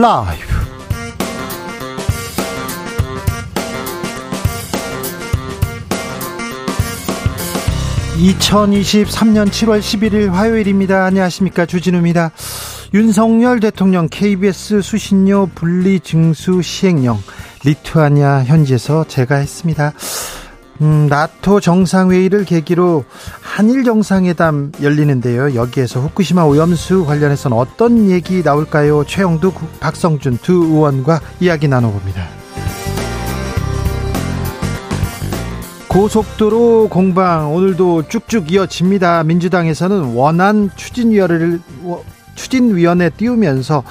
라이브. 2023년 7월 11일 화요일입니다. 안녕하십니까. 주진우입니다. 윤석열 대통령 KBS 수신료 분리 증수 시행령 리투아니아 현지에서 제가 했습니다. 음, 나토 정상회의를 계기로 한일 정상회담 열리는데요. 여기에서 후쿠시마 오염수 관련해서는 어떤 얘기 나올까요? 최영두, 박성준 두 의원과 이야기 나눠봅니다. 고속도로 공방 오늘도 쭉쭉 이어집니다. 민주당에서는 원안 추진위원회를 추진위원회 띄우면서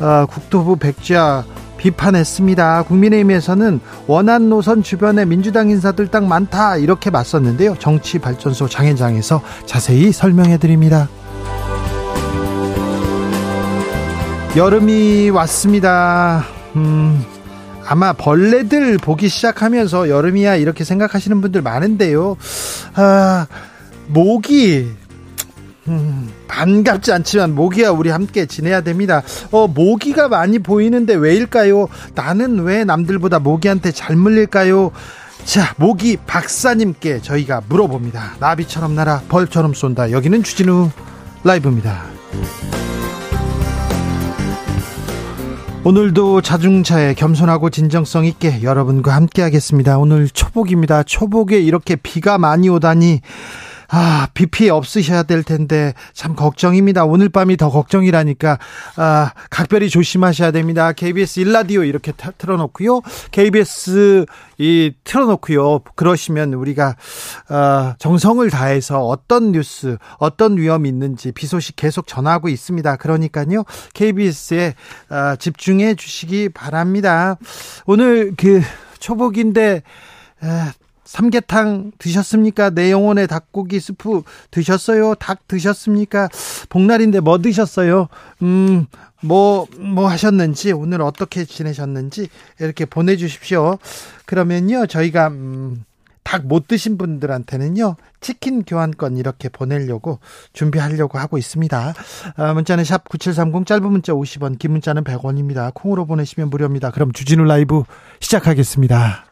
어, 국토부 백지화 비판했습니다. 국민의힘에서는 원안 노선 주변에 민주당 인사들 딱 많다 이렇게 맞섰는데요. 정치발전소 장현장에서 자세히 설명해 드립니다. 여름이 왔습니다. 음, 아마 벌레들 보기 시작하면서 여름이야 이렇게 생각하시는 분들 많은데요. 아, 모기 음, 반갑지 않지만 모기와 우리 함께 지내야 됩니다. 어, 모기가 많이 보이는데 왜일까요? 나는 왜 남들보다 모기한테 잘 물릴까요? 자, 모기 박사님께 저희가 물어봅니다. 나비처럼 날아 벌처럼 쏜다. 여기는 주진우 라이브입니다. 오늘도 자중차에 겸손하고 진정성 있게 여러분과 함께 하겠습니다. 오늘 초복입니다. 초복에 이렇게 비가 많이 오다니 아, 비 피해 없으셔야 될 텐데 참 걱정입니다. 오늘 밤이 더 걱정이라니까 아, 각별히 조심하셔야 됩니다. KBS 일라디오 이렇게 틀어놓고요. KBS 이 틀어놓고요. 그러시면 우리가 어, 정성을 다해서 어떤 뉴스, 어떤 위험이 있는지 비 소식 계속 전하고 있습니다. 그러니까요. KBS에 어, 집중해 주시기 바랍니다. 오늘 그 초복인데 삼계탕 드셨습니까? 내 영혼의 닭고기 스프 드셨어요? 닭 드셨습니까? 복날인데 뭐 드셨어요? 음, 뭐, 뭐 하셨는지, 오늘 어떻게 지내셨는지, 이렇게 보내주십시오. 그러면요, 저희가, 음, 닭 못 드신 분들한테는요, 치킨 교환권 이렇게 보내려고 준비하려고 하고 있습니다. 아, 문자는 샵 9730, 짧은 문자 50원, 긴 문자는 100원입니다. 콩으로 보내시면 무료입니다. 그럼 주진우 라이브 시작하겠습니다.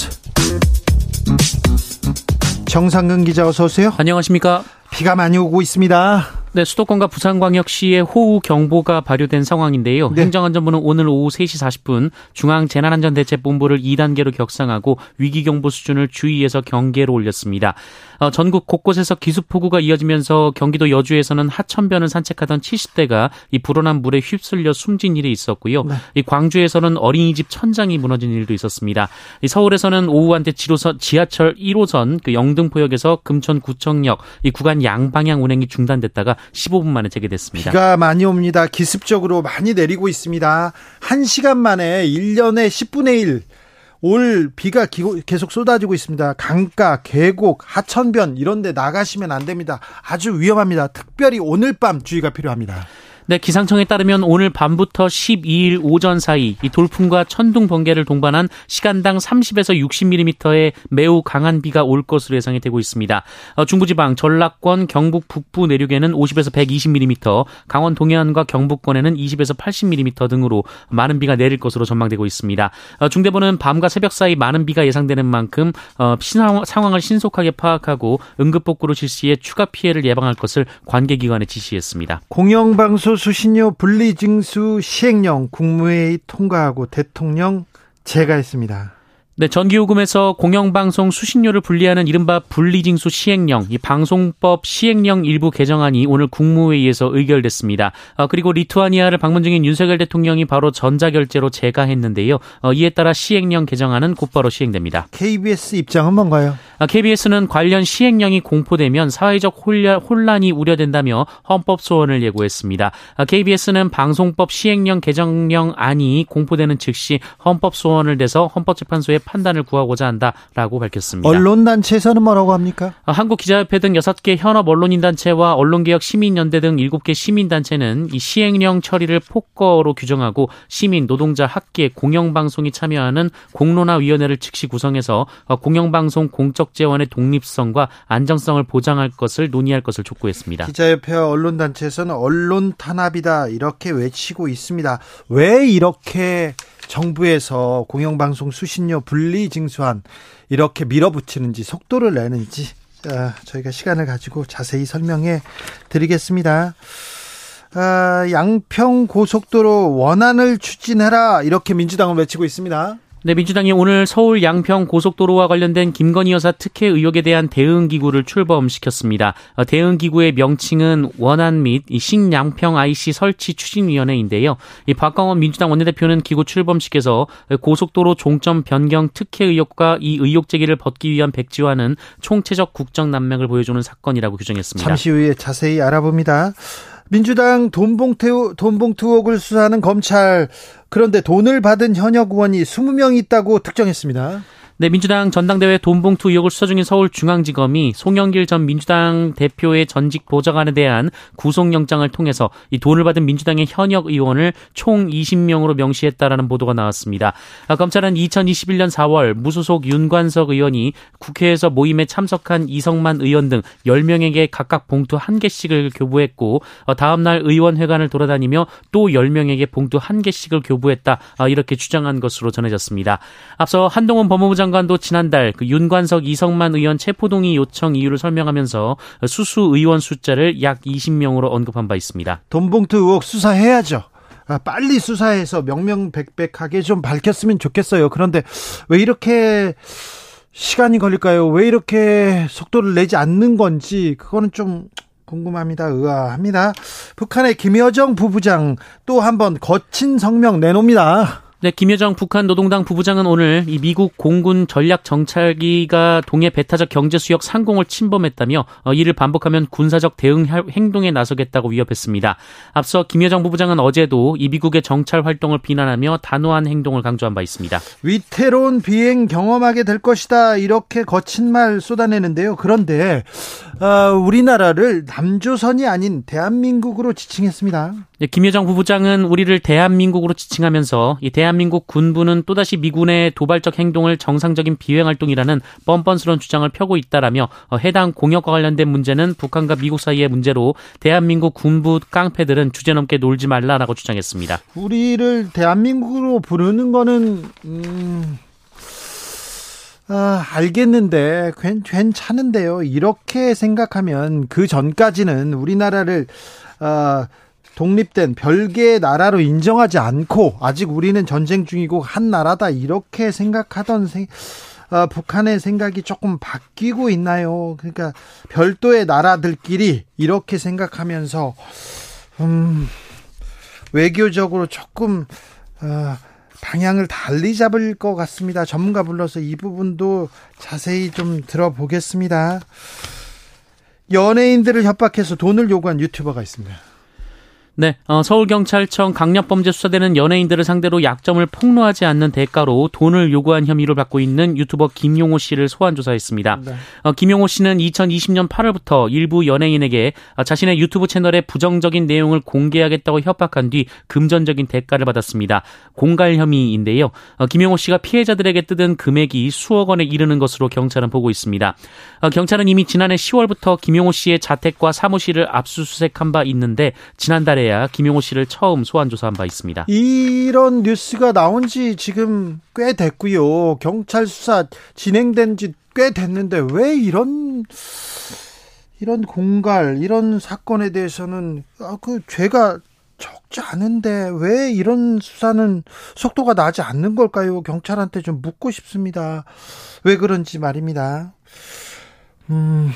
정상근 기자 어서 오세요. 안녕하십니까. 비가 많이 오고 있습니다. 네, 수도권과 부산광역시에 호우 경보가 발효된 상황인데요. 네. 행정안전부는 오늘 오후 3시 40분 중앙재난안전대책본부를 2단계로 격상하고 위기경보 수준을 주의에서 경계로 올렸습니다. 어, 전국 곳곳에서 기습폭우가 이어지면서 경기도 여주에서는 하천변을 산책하던 70대가 이 불어난 물에 휩쓸려 숨진 일이 있었고요. 네. 이 광주에서는 어린이집 천장이 무너진 일도 있었습니다. 이 서울에서는 오후 한때 지로선 지하철 1호선 그 영등포역에서 금천구청역 이 구간 양방향 운행이 중단됐다가 15분 만에 재개됐습니다. 비가 많이 옵니다. 기습적으로 많이 내리고 있습니다. 1시간 만에 1년에 10분의 1. 올 비가 계속 쏟아지고 있습니다. 강가, 계곡, 하천변 이런 데 나가시면 안 됩니다. 아주 위험합니다. 특별히 오늘 밤 주의가 필요합니다. 네, 기상청에 따르면 오늘 밤부터 12일 오전 사이 이 돌풍과 천둥 번개를 동반한 시간당 30에서 60mm의 매우 강한 비가 올 것으로 예상이 되고 있습니다. 어, 중부지방, 전라권, 경북 북부 내륙에는 50에서 120mm, 강원 동해안과 경북권에는 20에서 80mm 등으로 많은 비가 내릴 것으로 전망되고 있습니다. 어, 중대본은 밤과 새벽 사이 많은 비가 예상되는 만큼 어, 상황을 신속하게 파악하고 응급복구로 실시해 추가 피해를 예방할 것을 관계기관에 지시했습니다. 공영방송 수신료 분리징수 시행령 국무회의 통과하고 대통령 제가 했습니다. 네, 전기요금에서 공영방송 수신료를 분리하는 이른바 분리징수 시행령, 이 방송법 시행령 일부 개정안이 오늘 국무회의에서 의결됐습니다. 어, 그리고 리투아니아를 방문 중인 윤석열 대통령이 바로 전자결제로 제가했는데요. 어, 이에 따라 시행령 개정안은 곧바로 시행됩니다. KBS 입장은 뭔가요? 어, KBS는 관련 시행령이 공포되면 사회적 혼란이 우려된다며 헌법 소원을 예고했습니다. 어, KBS는 방송법 시행령 개정령 안이 공포되는 즉시 헌법 소원을 내서 헌법재판소에 판단을 구하고자 한다라고 밝혔습니다. 언론단체에서는 뭐라고 합니까? 어, 한국 기자협회 등 6개 현업 언론인단체와 언론개혁 시민연대 등 7개 시민단체는 이 시행령 처리를 폭거로 규정하고 시민, 노동자, 학계, 공영방송이 참여하는 공론화위원회를 즉시 구성해서 어, 공영방송 공적 재원의 독립성과 안정성을 보장할 것을 논의할 것을 촉구했습니다. 기자협회와 언론단체에서는 언론 탄압이다 이렇게 외치고 있습니다. 왜 이렇게 정부에서 공영방송 수신료 분리 징수안 이렇게 밀어붙이는지 속도를 내는지 아, 저희가 시간을 가지고 자세히 설명해 드리겠습니다. 아, 양평 고속도로 원안을 추진해라 이렇게 민주당은 외치고 있습니다. 네, 민주당이 오늘 서울 양평 고속도로와 관련된 김건희 여사 특혜 의혹에 대한 대응 기구를 출범시켰습니다. 어, 대응 기구의 명칭은 원안 및 신양평 IC 설치 추진위원회인데요. 이 박광원 민주당 원내대표는 기구 출범식에서 고속도로 종점 변경 특혜 의혹과 이 의혹 제기를 벗기 위한 백지화는 총체적 국정 난맥을 보여주는 사건이라고 규정했습니다. 잠시 후에 자세히 알아봅니다. 민주당 돈봉투, 돈봉투 의혹을 수사하는 검찰 그런데 돈을 받은 현역 의원이 20명 있다고 특정했습니다. 네, 민주당 전당대회 돈봉투 의혹을 수사 중인 서울중앙지검이 송영길 전 민주당 대표의 전직 보좌관에 대한 구속영장을 통해서 이 돈을 받은 민주당의 현역 의원을 총 20명으로 명시했다라는 보도가 나왔습니다. 아, 검찰은 2021년 4월 무소속 윤관석 의원이 국회에서 모임에 참석한 이성만 의원 등 10명에게 각각 봉투 1개씩을 교부했고 어, 다음날 의원회관을 돌아다니며 또 10명에게 봉투 1개씩을 교부했다 아, 이렇게 주장한 것으로 전해졌습니다. 앞서 한동훈 법무부 장관 장관도 지난달 그 윤관석 이성만 의원 체포동의 요청 이유를 설명하면서 수수 의원 숫자를 약 20명으로 언급한 바 있습니다. 돈봉투 의혹 수사해야죠. 아, 빨리 수사해서 명명백백하게 좀 밝혔으면 좋겠어요. 그런데 왜 이렇게 시간이 걸릴까요? 왜 이렇게 속도를 내지 않는 건지 그거는 좀 궁금합니다. 의아합니다. 북한의 김여정 부부장 또 한번 거친 성명 내놓습니다. 네, 김여정 북한 노동당 부부장은 오늘 이 미국 공군 전략 정찰기가 동해 배타적 경제 수역 상공을 침범했다며 어, 이를 반복하면 군사적 대응 행동에 나서겠다고 위협했습니다. 앞서 김여정 부부장은 어제도 이 미국의 정찰 활동을 비난하며 단호한 행동을 강조한 바 있습니다. 위태로운 비행 경험하게 될 것이다 이렇게 거친 말 쏟아내는데요. 그런데 어, 우리나라를 남조선이 아닌 대한민국으로 지칭했습니다. 네, 김여정 부부장은 우리를 대한민국으로 지칭하면서 이 대한민국 군부는 또다시 미군의 도발적 행동을 정상적인 비행 활동이라는 뻔뻔스러운 주장을 펴고 있다라며 어, 해당 공역과 관련된 문제는 북한과 미국 사이의 문제로 대한민국 군부 깡패들은 주제넘게 놀지 말라라고 주장했습니다. 우리를 대한민국으로 부르는 거는 음... 아, 알겠는데 괜, 괜찮은데요. 이렇게 생각하면 그 전까지는 우리나라를 아, 독립된 별개의 나라로 인정하지 않고 아직 우리는 전쟁 중이고 한 나라다 이렇게 생각하던 생, 어, 북한의 생각이 조금 바뀌고 있나요? 그러니까 별도의 나라들끼리 이렇게 생각하면서 음, 외교적으로 조금 어, 방향을 달리 잡을 것 같습니다. 전문가 불러서 이 부분도 자세히 좀 들어보겠습니다. 연예인들을 협박해서 돈을 요구한 유튜버가 있습니다. 네, 어, 서울경찰청 강력범죄 수사대는 연예인들을 상대로 약점을 폭로하지 않는 대가로 돈을 요구한 혐의를 받고 있는 유튜버 김용호 씨를 소환 조사했습니다. 네. 어, 김용호 씨는 2020년 8월부터 일부 연예인에게 어, 자신의 유튜브 채널에 부정적인 내용을 공개하겠다고 협박한 뒤 금전적인 대가를 받았습니다. 공갈 혐의인데요. 어, 김용호 씨가 피해자들에게 뜯은 금액이 수억 원에 이르는 것으로 경찰은 보고 있습니다. 어, 경찰은 이미 지난해 10월부터 김용호 씨의 자택과 사무실을 압수수색한 바 있는데 지난달에 이래야 김용호 씨를 처음 소환 조사한 바 있습니다. 이런 뉴스가 나온 지 지금 꽤 됐고요. 경찰 수사 진행된 지 꽤 됐는데 왜 이런 이런 공갈 이런 사건에 대해서는 아, 그 죄가 적지 않은데 왜 이런 수사는 속도가 나지 않는 걸까요? 경찰한테 좀 묻고 싶습니다. 왜 그런지 말입니다. 음,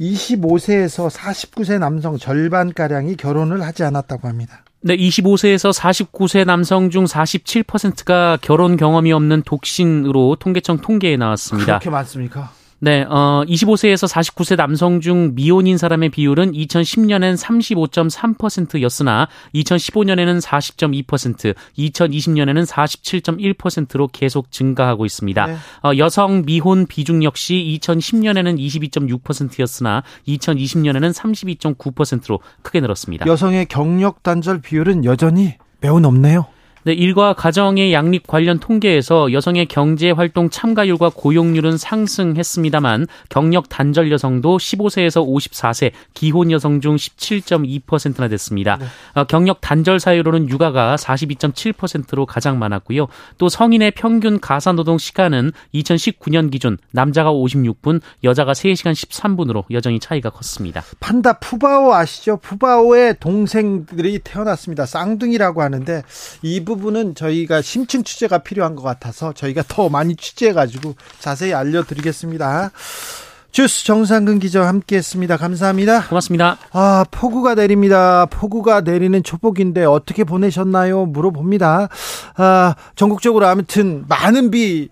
25세에서 49세 남성 절반가량이 결혼을 하지 않았다고 합니다. 네, 25세에서 49세 남성 중 47%가 결혼 경험이 없는 독신으로 통계청 통계에 나왔습니다. 그렇게 많습니까? 네, 어, 25세에서 49세 남성 중 미혼인 사람의 비율은 2010년엔 35.3%였으나 2015년에는 40.2%, 2020년에는 47.1%로 계속 증가하고 있습니다. 네. 어, 여성 미혼 비중 역시 2010년에는 22.6%였으나 2020년에는 32.9%로 크게 늘었습니다. 여성의 경력 단절 비율은 여전히 매우 높네요. 네, 일과 가정의 양립 관련 통계에서 여성의 경제 활동 참가율과 고용률은 상승했습니다만 경력 단절 여성도 15세에서 54세, 기혼 여성 중 17.2%나 됐습니다. 네. 어, 경력 단절 사유로는 육아가 42.7%로 가장 많았고요. 또 성인의 평균 가사 노동 시간은 2019년 기준 남자가 56분, 여자가 3시간 13분으로 여전히 차이가 컸습니다. 판다 푸바오 아시죠? 푸바오의 동생들이 태어났습니다. 쌍둥이라고 하는데 이 부분은 저희가 심층 취재가 필요한 것 같아서 저희가 더 많이 취재해가지고 자세히 알려드리겠습니다. 주스 정상근 기자와 함께했습니다. 감사합니다. 고맙습니다. 아 폭우가 내립니다. 폭우가 내리는 초복인데 어떻게 보내셨나요? 물어봅니다. 아 전국적으로 아무튼 많은 비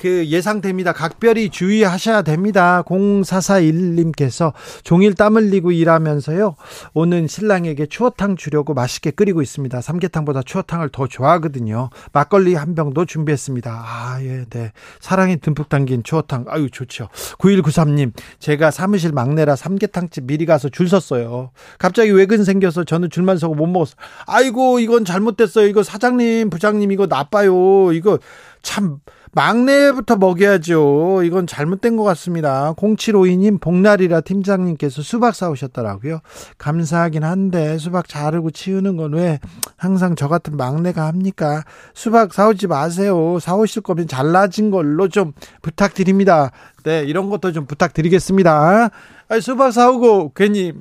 그 예상됩니다. 각별히 주의하셔야 됩니다. 0441님께서 종일 땀 흘리고 일하면서요. 오는 신랑에게 추어탕 주려고 맛있게 끓이고 있습니다. 삼계탕보다 추어탕을 더 좋아하거든요. 막걸리 한 병도 준비했습니다. 아, 예, 네. 사랑이 듬뿍 담긴 추어탕. 아유, 좋죠. 9193님, 제가 사무실 막내라 삼계탕집 미리 가서 줄 섰어요. 갑자기 외근 생겨서 저는 줄만 서고 못 먹었어요. 아이고, 이건 잘못됐어요. 이거 사장님, 부장님, 이거 나빠요. 이거 참, 막내부터 먹여야죠. 이건 잘못된 것 같습니다. 0752님, 복날이라 팀장님께서 수박 사오셨더라고요. 감사하긴 한데, 수박 자르고 치우는 건 왜 항상 저 같은 막내가 합니까? 수박 사오지 마세요. 사오실 거면 잘라진 걸로 좀 부탁드립니다. 네, 이런 것도 좀 부탁드리겠습니다. 아니, 수박 사오고 괜히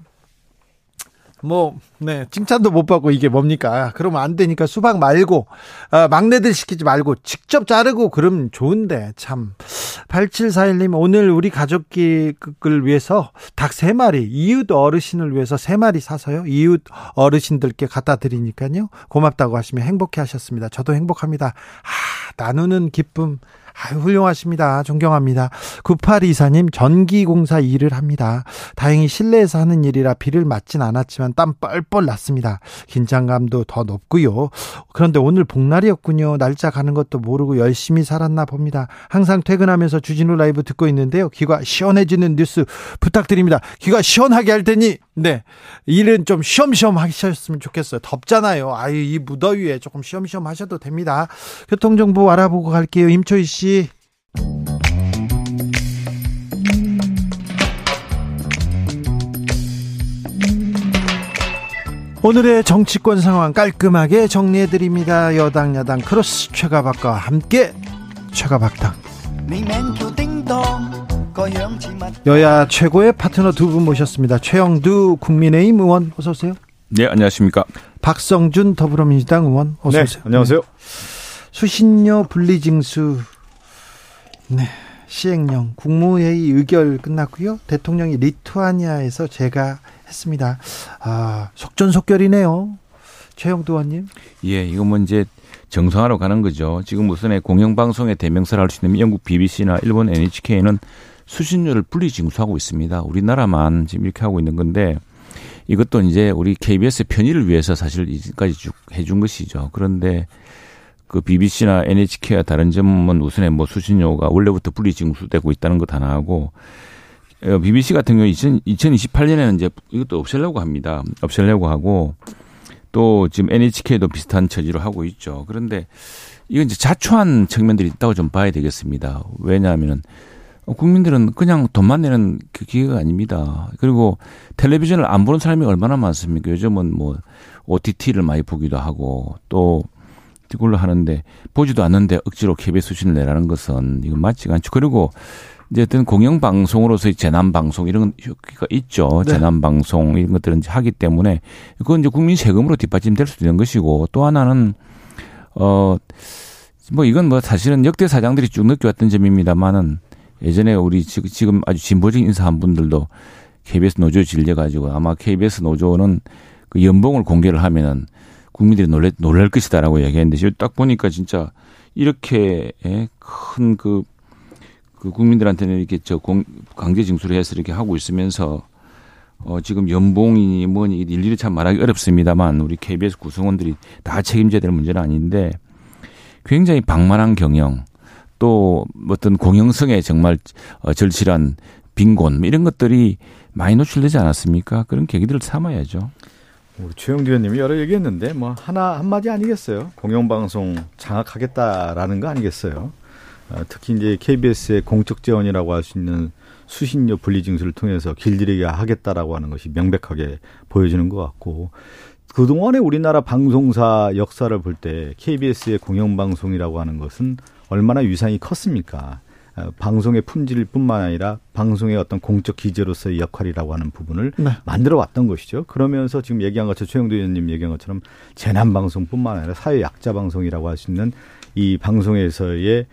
뭐, 네, 칭찬도 못 받고 이게 뭡니까? 그러면 안 되니까 수박 말고, 아, 막내들 시키지 말고 직접 자르고 그러면 좋은데, 참. 8741님, 오늘 우리 가족을 위해서 닭 3마리, 이웃 어르신을 위해서 3마리 사서요. 이웃 어르신들께 갖다 드리니까요. 고맙다고 하시면 행복해 하셨습니다. 저도 행복합니다. 아, 나누는 기쁨. 아유, 훌륭하십니다. 존경합니다. 9824님, 전기공사 일을 합니다. 다행히 실내에서 하는 일이라 비를 맞진 않았지만 땀 뻘뻘 났습니다. 긴장감도 더 높고요. 그런데 오늘 복날이었군요. 날짜 가는 것도 모르고 열심히 살았나 봅니다. 항상 퇴근하면서 주진우 라이브 듣고 있는데요. 귀가 시원해지는 뉴스 부탁드립니다. 귀가 시원하게 할 테니, 네. 일은 좀 쉬엄쉬엄 하셨으면 좋겠어요. 덥잖아요. 아유, 이 무더위에 조금 쉬엄쉬엄 하셔도 됩니다. 교통정보 알아보고 갈게요. 임초희 씨. 씨. 오늘의 정치권 상황 깔끔하게 정리해 드립니다. 여당 야당 크로스 최가박과 함께 최가박당. 여야 최고의 파트너 두 분 모셨습니다. 최영두 국민의힘 의원 어서 오세요. 네, 안녕하십니까? 박성준 더불어민주당 의원 어서 네, 오세요. 안녕하세요. 수신료 분리징수 네. 시행령 국무회의 의결 끝났고요. 대통령이 리투아니아에서 제가 했습니다. 아, 속전속결이네요. 최영도 의원님. 예, 이거 뭐 이제 정상화로 가는 거죠. 지금 우선에 공영방송의 대명사를 할 수 있는 영국 BBC나 일본 NHK는 수신료를 분리 징수하고 있습니다. 우리나라만 지금 이렇게 하고 있는 건데 이것도 이제 우리 KBS 편의를 위해서 사실 이제까지 쭉 해준 것이죠. 그런데 그 BBC나 NHK와 다른 점은 우선에 뭐 수신료가 원래부터 분리 징수되고 있다는 것 하나 하고 BBC 어, 같은 경우 2000, 2028년에는 이제 이것도 없애려고 합니다. 없애려고 하고 또 지금 NHK도 비슷한 처지로 하고 있죠. 그런데 이건 이제 자초한 측면들이 있다고 좀 봐야 되겠습니다. 왜냐하면은 국민들은 그냥 돈만 내는 그 기회가 아닙니다. 그리고 텔레비전을 안 보는 사람이 얼마나 많습니까? 요즘은 뭐 OTT를 많이 보기도 하고 또 그걸로 하는데 보지도 않는데 억지로 KBS 수신을 내라는 것은 이건 맞지가 않죠. 그리고 이제 어떤 공영방송으로서의 재난방송 이런 효과가 있죠. 네. 재난방송 이런 것들은 하기 때문에 그건 이제 국민 세금으로 뒷받침될 수도 있는 것이고 또 하나는 어, 뭐 이건 뭐 사실은 역대 사장들이 쭉 느껴왔던 점입니다만은 예전에 우리 지금 아주 진보적인 인사 한 분들도 KBS 노조 질려가지고 아마 KBS 노조는 그 연봉을 공개를 하면은 국민들이 놀래, 놀랄 것이다라고 얘기했는데 딱 보니까 진짜 이렇게 예, 큰그 그 국민들한테는 이렇게 저 공, 강제 징수를 해서 이렇게 하고 있으면서 어, 지금 연봉이 뭐니 일일이 참 말하기 어렵습니다만 우리 KBS 구성원들이 다 책임져야 될 문제는 아닌데 굉장히 방만한 경영 또 어떤 공영성에 정말 어, 절실한 빈곤 뭐 이런 것들이 많이 노출되지 않았습니까? 그런 계기들을 삼아야죠. 우리 최영두 의원님이 여러 얘기했는데 뭐 하나 한마디 아니겠어요? 공영방송 장악하겠다라는 거 아니겠어요? 어, 특히 이제 KBS의 공적 재원이라고 할 수 있는 수신료 분리징수를 통해서 길들이게 하겠다라고 하는 것이 명백하게 보여지는 것 같고 그동안의 우리나라 방송사 역사를 볼 때 KBS의 공영방송이라고 하는 것은 얼마나 위상이 컸습니까? 어, 방송의 품질 뿐만 아니라 방송의 어떤 공적 기재로서의 역할이라고 하는 부분을 네. 만들어 왔던 것이죠. 그러면서 지금 얘기한 것처럼 최영도 의원님 얘기한 것처럼 재난 방송뿐만 아니라 사회 약자 방송이라고 할 수 있는 이 방송에서의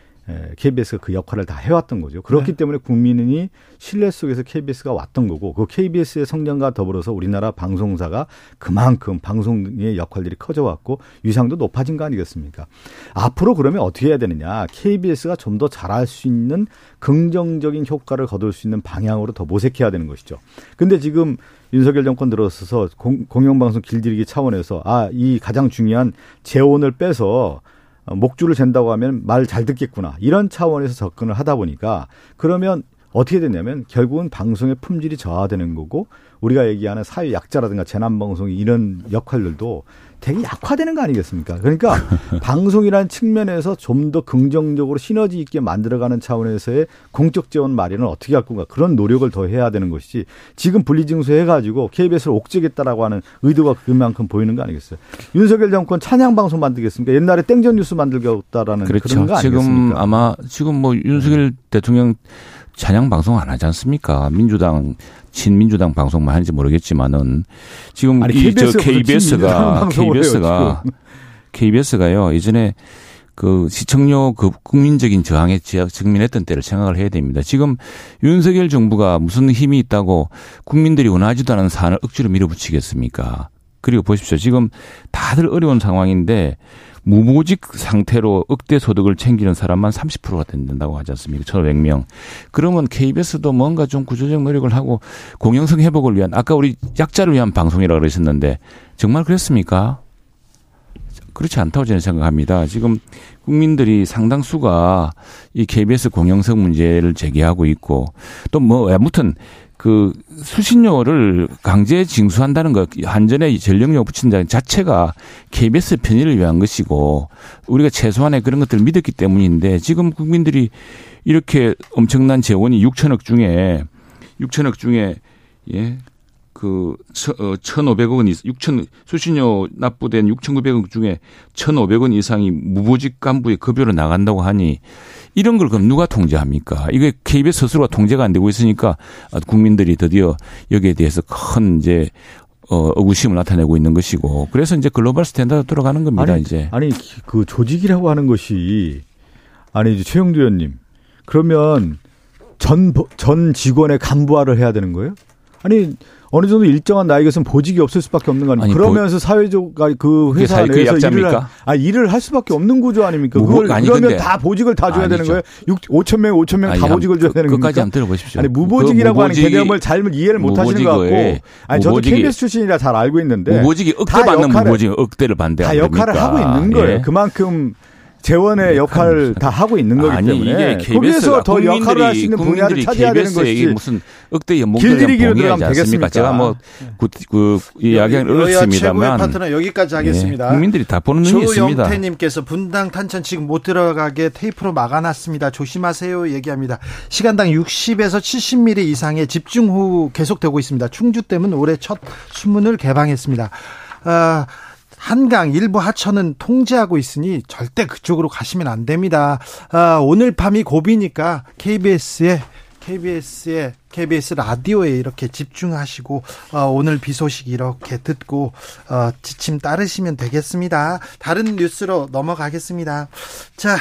KBS가 그 역할을 다 해왔던 거죠. 그렇기 네. 때문에 국민이 신뢰 속에서 KBS가 왔던 거고 그 KBS의 성장과 더불어서 우리나라 방송사가 그만큼 방송의 역할들이 커져왔고 위상도 높아진 거 아니겠습니까? 앞으로 그러면 어떻게 해야 되느냐? KBS가 좀 더 잘할 수 있는 긍정적인 효과를 거둘 수 있는 방향으로 더 모색해야 되는 것이죠. 근데 지금 윤석열 정권 들어서서 공, 공영방송 길들이기 차원에서 아, 이 가장 중요한 재원을 빼서 어, 목줄을 잰다고 하면 말 잘 듣겠구나. 이런 차원에서 접근을 하다 보니까 그러면 어떻게 되냐면 결국은 방송의 품질이 저하되는 거고 우리가 얘기하는 사회 약자라든가 재난 방송이 이런 역할들도 되게 약화되는 거 아니겠습니까? 그러니까 방송이라는 측면에서 좀 더 긍정적으로 시너지 있게 만들어가는 차원에서의 공적 지원 마련을 어떻게 할 건가 그런 노력을 더 해야 되는 것이지 지금 분리징수 해가지고 KBS를 옥죄겠다라고 하는 의도가 그만큼 보이는 거 아니겠어요? 윤석열 정권 찬양 방송 만들겠습니까? 옛날에 땡전 뉴스 만들겠다라는 그렇죠. 그런 거 아니겠습니까? 지금 아마 지금 뭐 윤석열 대통령 찬양 방송 안 하지 않습니까? 민주당 친민주당 방송만 하는지 모르겠지만은 지금 아니, 이저 KBS가 KBS가 KBS가요 예전에 그 시청료 그 국민적인 저항에 직면했던 때를 생각을 해야 됩니다. 지금 윤석열 정부가 무슨 힘이 있다고 국민들이 원하지도 않은 사안을 억지로 밀어붙이겠습니까? 그리고 보십시오. 지금 다들 어려운 상황인데 무보직 상태로 억대 소득을 챙기는 사람만 30%가 된다고 하지 않습니까? 1,500명. 그러면 KBS도 뭔가 좀 구조적 노력을 하고 공영성 회복을 위한 아까 우리 약자를 위한 방송이라고 그러셨는데 정말 그랬습니까? 그렇지 않다고 저는 생각합니다. 지금 국민들이 상당수가 이 KBS 공영성 문제를 제기하고 있고 또 뭐 아무튼 그 수신료를 강제 징수한다는 것, 한전에 전력료 붙인다는 자체가 KBS 편의를 위한 것이고 우리가 최소한의 그런 것들을 믿었기 때문인데 지금 국민들이 이렇게 엄청난 재원이 6천억 중에 6천억 중에 예. 그, 어, 1,500억 원, 6천, 수신료 납부된 6,900억 중에 1,500원 이상이 무보직 간부의 급여로 나간다고 하니 이런 걸 그럼 누가 통제합니까? 이게 KBS 스스로가 통제가 안 되고 있으니까 국민들이 드디어 여기에 대해서 큰 이제 어, 의구심을 나타내고 있는 것이고 그래서 이제 글로벌 스탠다드 들어가는 겁니다, 아니, 이제. 아니, 그 조직이라고 하는 것이 아니, 이제 최형두 의원님 그러면 전, 전 직원의 간부화를 해야 되는 거예요? 아니, 어느 정도 일정한 나이가 있으면 보직이 없을 수밖에 없는 거 아닙니까? 그러면서 사회적 그 회사 그 내에서 일을 할, 아 일을 할 수밖에 없는 구조 아닙니까? 뭐, 그걸 아니, 그러면 다 보직을 다 줘야 아니죠. 되는 거예요? 6 5천 명, 5천 명다 보직을 줘야 되는 겁니까? 끝까지 한번 들어보십시오. 아니 무보직이라고 하는 개념을 잘못 이해를 못 하시는 것 같고, 아니 저도 KBS 출신이라 잘 알고 있는데 무보직이 억대 받는 무보직 억대를 반대하는 다 역할을 하고 있는 거예요. 예. 그만큼 재원의 네, 역할을 다 하고 있는 거기 아니, 때문에 이게 거기에서 더 역할을 할 수 있는 분야를 찾아야 되는 것이 무슨 억대 연봉을 봉해하지 않습니까? 제가 뭐 그 그, 이야기를 어렵습니다만 파트너 여기까지 예, 하겠습니다. 네, 국민들이 다 보는 눈이 있습니다. 조영태님께서 분당 탄천 지금 못 들어가게 테이프로 막아놨습니다. 조심하세요 얘기합니다. 시간당 60에서 70mm 이상의 집중호우 계속되고 있습니다. 충주댐은 올해 첫 수문을 개방했습니다. 아, 한강 일부 하천은 통제하고 있으니 절대 그쪽으로 가시면 안 됩니다. 아, 오늘 밤이 고비니까 KBS에 KBS에 KBS 라디오에 이렇게 집중하시고 어, 오늘 비 소식 이렇게 듣고 어, 지침 따르시면 되겠습니다. 다른 뉴스로 넘어가겠습니다. 자,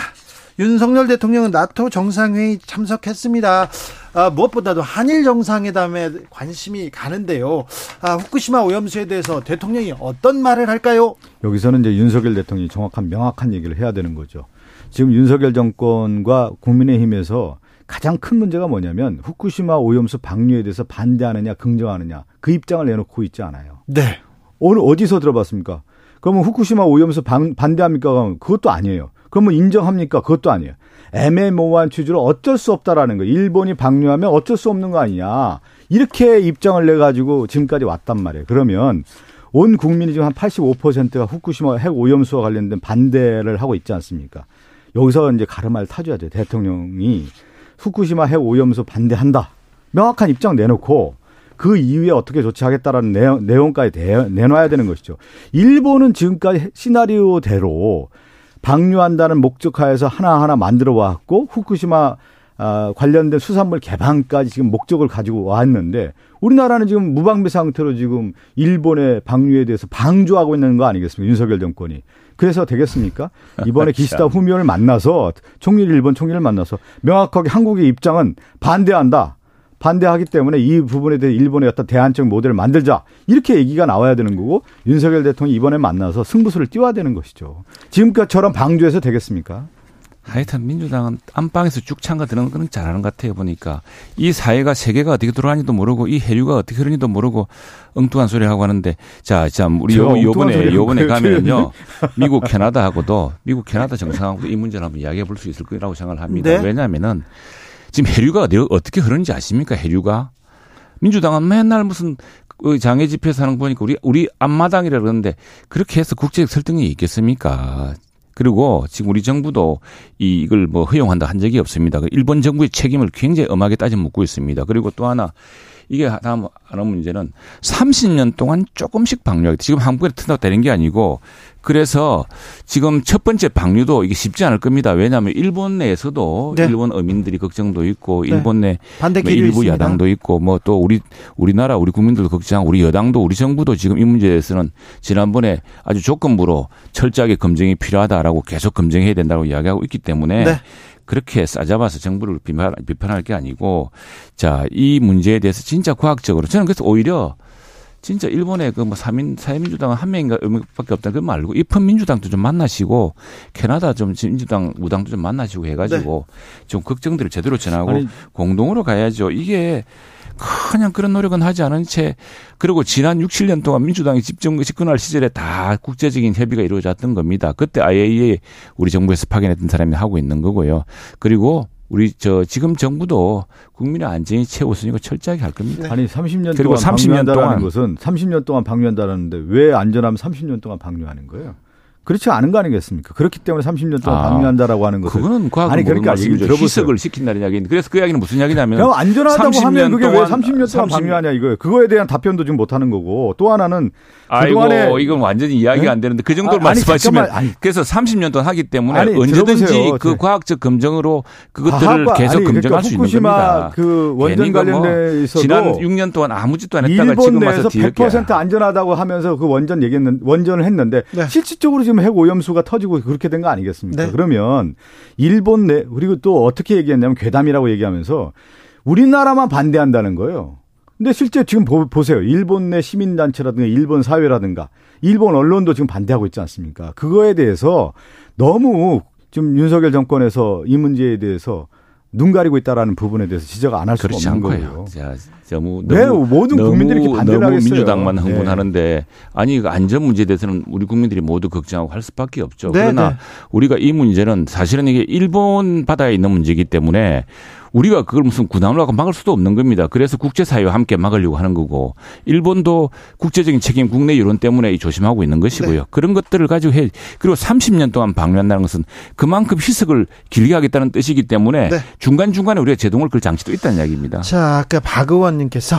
윤석열 대통령은 나토 정상회의 참석했습니다. 아, 무엇보다도 한일 정상회담에 관심이 가는데요. 아, 후쿠시마 오염수에 대해서 대통령이 어떤 말을 할까요? 여기서는 이제 윤석열 대통령이 정확한 명확한 얘기를 해야 되는 거죠. 지금 윤석열 정권과 국민의힘에서 가장 큰 문제가 뭐냐면 후쿠시마 오염수 방류에 대해서 반대하느냐 긍정하느냐 그 입장을 내놓고 있지 않아요. 네. 오늘 어디서 들어봤습니까? 그러면 후쿠시마 오염수 방, 반대합니까? 그것도 아니에요. 그러면 인정합니까? 그것도 아니에요. 애매모호한 취지로 어쩔 수 없다라는 거. 일본이 방류하면 어쩔 수 없는 거 아니냐. 이렇게 입장을 내 가지고 지금까지 왔단 말이에요. 그러면 온 국민이 지금 한 85%가 후쿠시마 핵 오염수와 관련된 반대를 하고 있지 않습니까? 여기서 이제 가르마를 타줘야죠. 대통령이 후쿠시마 핵 오염수 반대한다. 명확한 입장 내놓고 그 이후에 어떻게 조치하겠다라는 내용, 내용까지 대, 내놔야 되는 것이죠. 일본은 지금까지 시나리오대로 방류한다는 목적하에서 하나하나 만들어 왔고 후쿠시마 아, 관련된 수산물 개방까지 지금 목적을 가지고 왔는데 우리나라는 지금 무방비 상태로 지금 일본의 방류에 대해서 방조하고 있는 거 아니겠습니까? 윤석열 정권이. 그래서 되겠습니까? 이번에 기시다 후미오를 만나서 총리 일본 총리를 만나서 명확하게 한국의 입장은 반대한다. 반대하기 때문에 이 부분에 대해 일본의 어떤 대안적 모델을 만들자 이렇게 얘기가 나와야 되는 거고 윤석열 대통령이 이번에 만나서 승부수를 띄워야 되는 것이죠. 지금까지처럼 방조해서 되겠습니까? 하여튼 민주당은 안방에서 쭉 참가 드는 거는 잘하는 것 같아요 보니까 이 사회가 세계가 어떻게 돌아가는지도 모르고 이 해류가 어떻게 흐르는지도 모르고 엉뚱한 소리 하고 하는데 자, 참 우리 요, 요번에 요번에 가면요 미국 캐나다하고도 미국 캐나다 정상하고도 이 문제를 한번 이야기해 볼 수 있을 거라고 생각을 합니다. 네? 왜냐하면은 지금 해류가 어떻게 흐르는지 아십니까 해류가 민주당은 맨날 무슨 그 장애 집회에서 하는 거 보니까 우리 우리 앞마당이라 그러는데 그렇게 해서 국제적 설득력이 있겠습니까? 그리고 지금 우리 정부도 이걸 뭐 허용한다 한 적이 없습니다. 그 일본 정부의 책임을 굉장히 엄하게 따져 묻고 있습니다. 그리고 또 하나 이게 다음 하나 문제는 30년 동안 조금씩 방류하겠다. 지금 한국에 튼다고 되는 게 아니고 그래서 지금 첫 번째 방류도 이게 쉽지 않을 겁니다. 왜냐하면 일본 내에서도 네. 일본 어민들이 걱정도 있고 네. 일본 내 반대 뭐 일부 있습니다. 야당도 있고 뭐 또 우리 우리나라 우리 국민들도 걱정, 우리 여당도 우리 정부도 지금 이 문제에 대해서는 지난번에 아주 조건부로 철저하게 검증이 필요하다라고 계속 검증해야 된다고 이야기하고 있기 때문에 네. 그렇게 싸잡아서 정부를 비판, 비판할 게 아니고 자, 이 문제에 대해서 진짜 과학적으로 저는 그래서 오히려 진짜 일본의 그뭐 사민 사회민주당은 한 명인가 밖에 없다 그 말고 입헌 민주당도 좀 만나시고 캐나다 좀 민주당 무당도 좀 만나시고 해가지고 네. 좀 걱정들을 제대로 전하고 아니, 공동으로 가야죠. 이게 그냥 그런 노력은 하지 않은 채 그리고 지난 6, 7년 동안 민주당이 집정 집권할 시절에 다 국제적인 협의가 이루어졌던 겁니다. 그때 IAEA 우리 정부에서 파견했던 사람이 하고 있는 거고요. 그리고 우리 저 지금 정부도 국민의 안전이 최우선이고 철저하게 할 겁니다. 아니 30년 그리고 동안 30년 동안 것은 30년 동안 방류한다는데 왜 안전하면 30년 동안 방류하는 거예요? 그렇지 않은 거 아니겠습니까? 그렇기 때문에 30년 동안 아, 방류한다라고 하는 것은 그거는 과학 아니 그러니까 얘기 들어보세요. 희석을 시킨다는 이야기인데 그래서 그 이야기는 무슨 이야기냐면 그냥 안전하다고 하면 그게 왜 30년 동안 30... 방류하냐 이거예요. 그거에 대한 답변도 지금 못 하는 거고 또 하나는 아이고 이건 완전히 이야기가 네? 안 되는데 그 정도로 아, 말씀하시면 아니, 그래서 30년 동안 하기 때문에 아니, 언제든지 들어보세요. 그 네. 과학적 검증으로 그것들을 과학, 계속 아니, 검증할 그러니까 수 있는 겁니다. 그 원전 뭐 관련돼 있어도 지난 6년 동안 아무 짓도 안 했다가 지금 와서 100% 안전하다고 하면서 그 원전 얘기했는 원전을 했는데 네. 실질적으로 지금 핵 오염수가 터지고 그렇게 된 거 아니겠습니까? 네. 그러면 일본 내 그리고 또 어떻게 얘기했냐면 괴담이라고 얘기하면서 우리나라만 반대한다는 거예요. 근데 실제 지금 보, 세요 일본 내 시민단체라든가 일본 사회라든가 일본 언론도 지금 반대하고 있지 않습니까? 그거에 대해서 너무 지금 윤석열 정권에서 이 문제에 대해서 눈 가리고 있다라는 부분에 대해서 지적 안 할 수가 없는 거예요. 자, 너무, 왜 모든 국민들이 이렇게 반대를 너무 하겠어요? 민주당만 흥분하는데 네. 아니 그 안전 문제에 대해서는 우리 국민들이 모두 걱정하고 할 수밖에 없죠. 네, 그러나 네. 우리가 이 문제는 사실은 이게 일본 바다에 있는 문제이기 때문에 우리가 그걸 무슨 군단으로 하고 막을 수도 없는 겁니다. 그래서 국제사회와 함께 막으려고 하는 거고 일본도 국제적인 책임 국내 여론 때문에 조심하고 있는 것이고요. 네. 그런 것들을 가지고 해 그리고 30년 동안 방류한다는 것은 그만큼 희석을 길게 하겠다는 뜻이기 때문에 네. 중간중간에 우리가 제동을 걸 장치도 있다는 이야기입니다. 자, 아까 박 의원님께서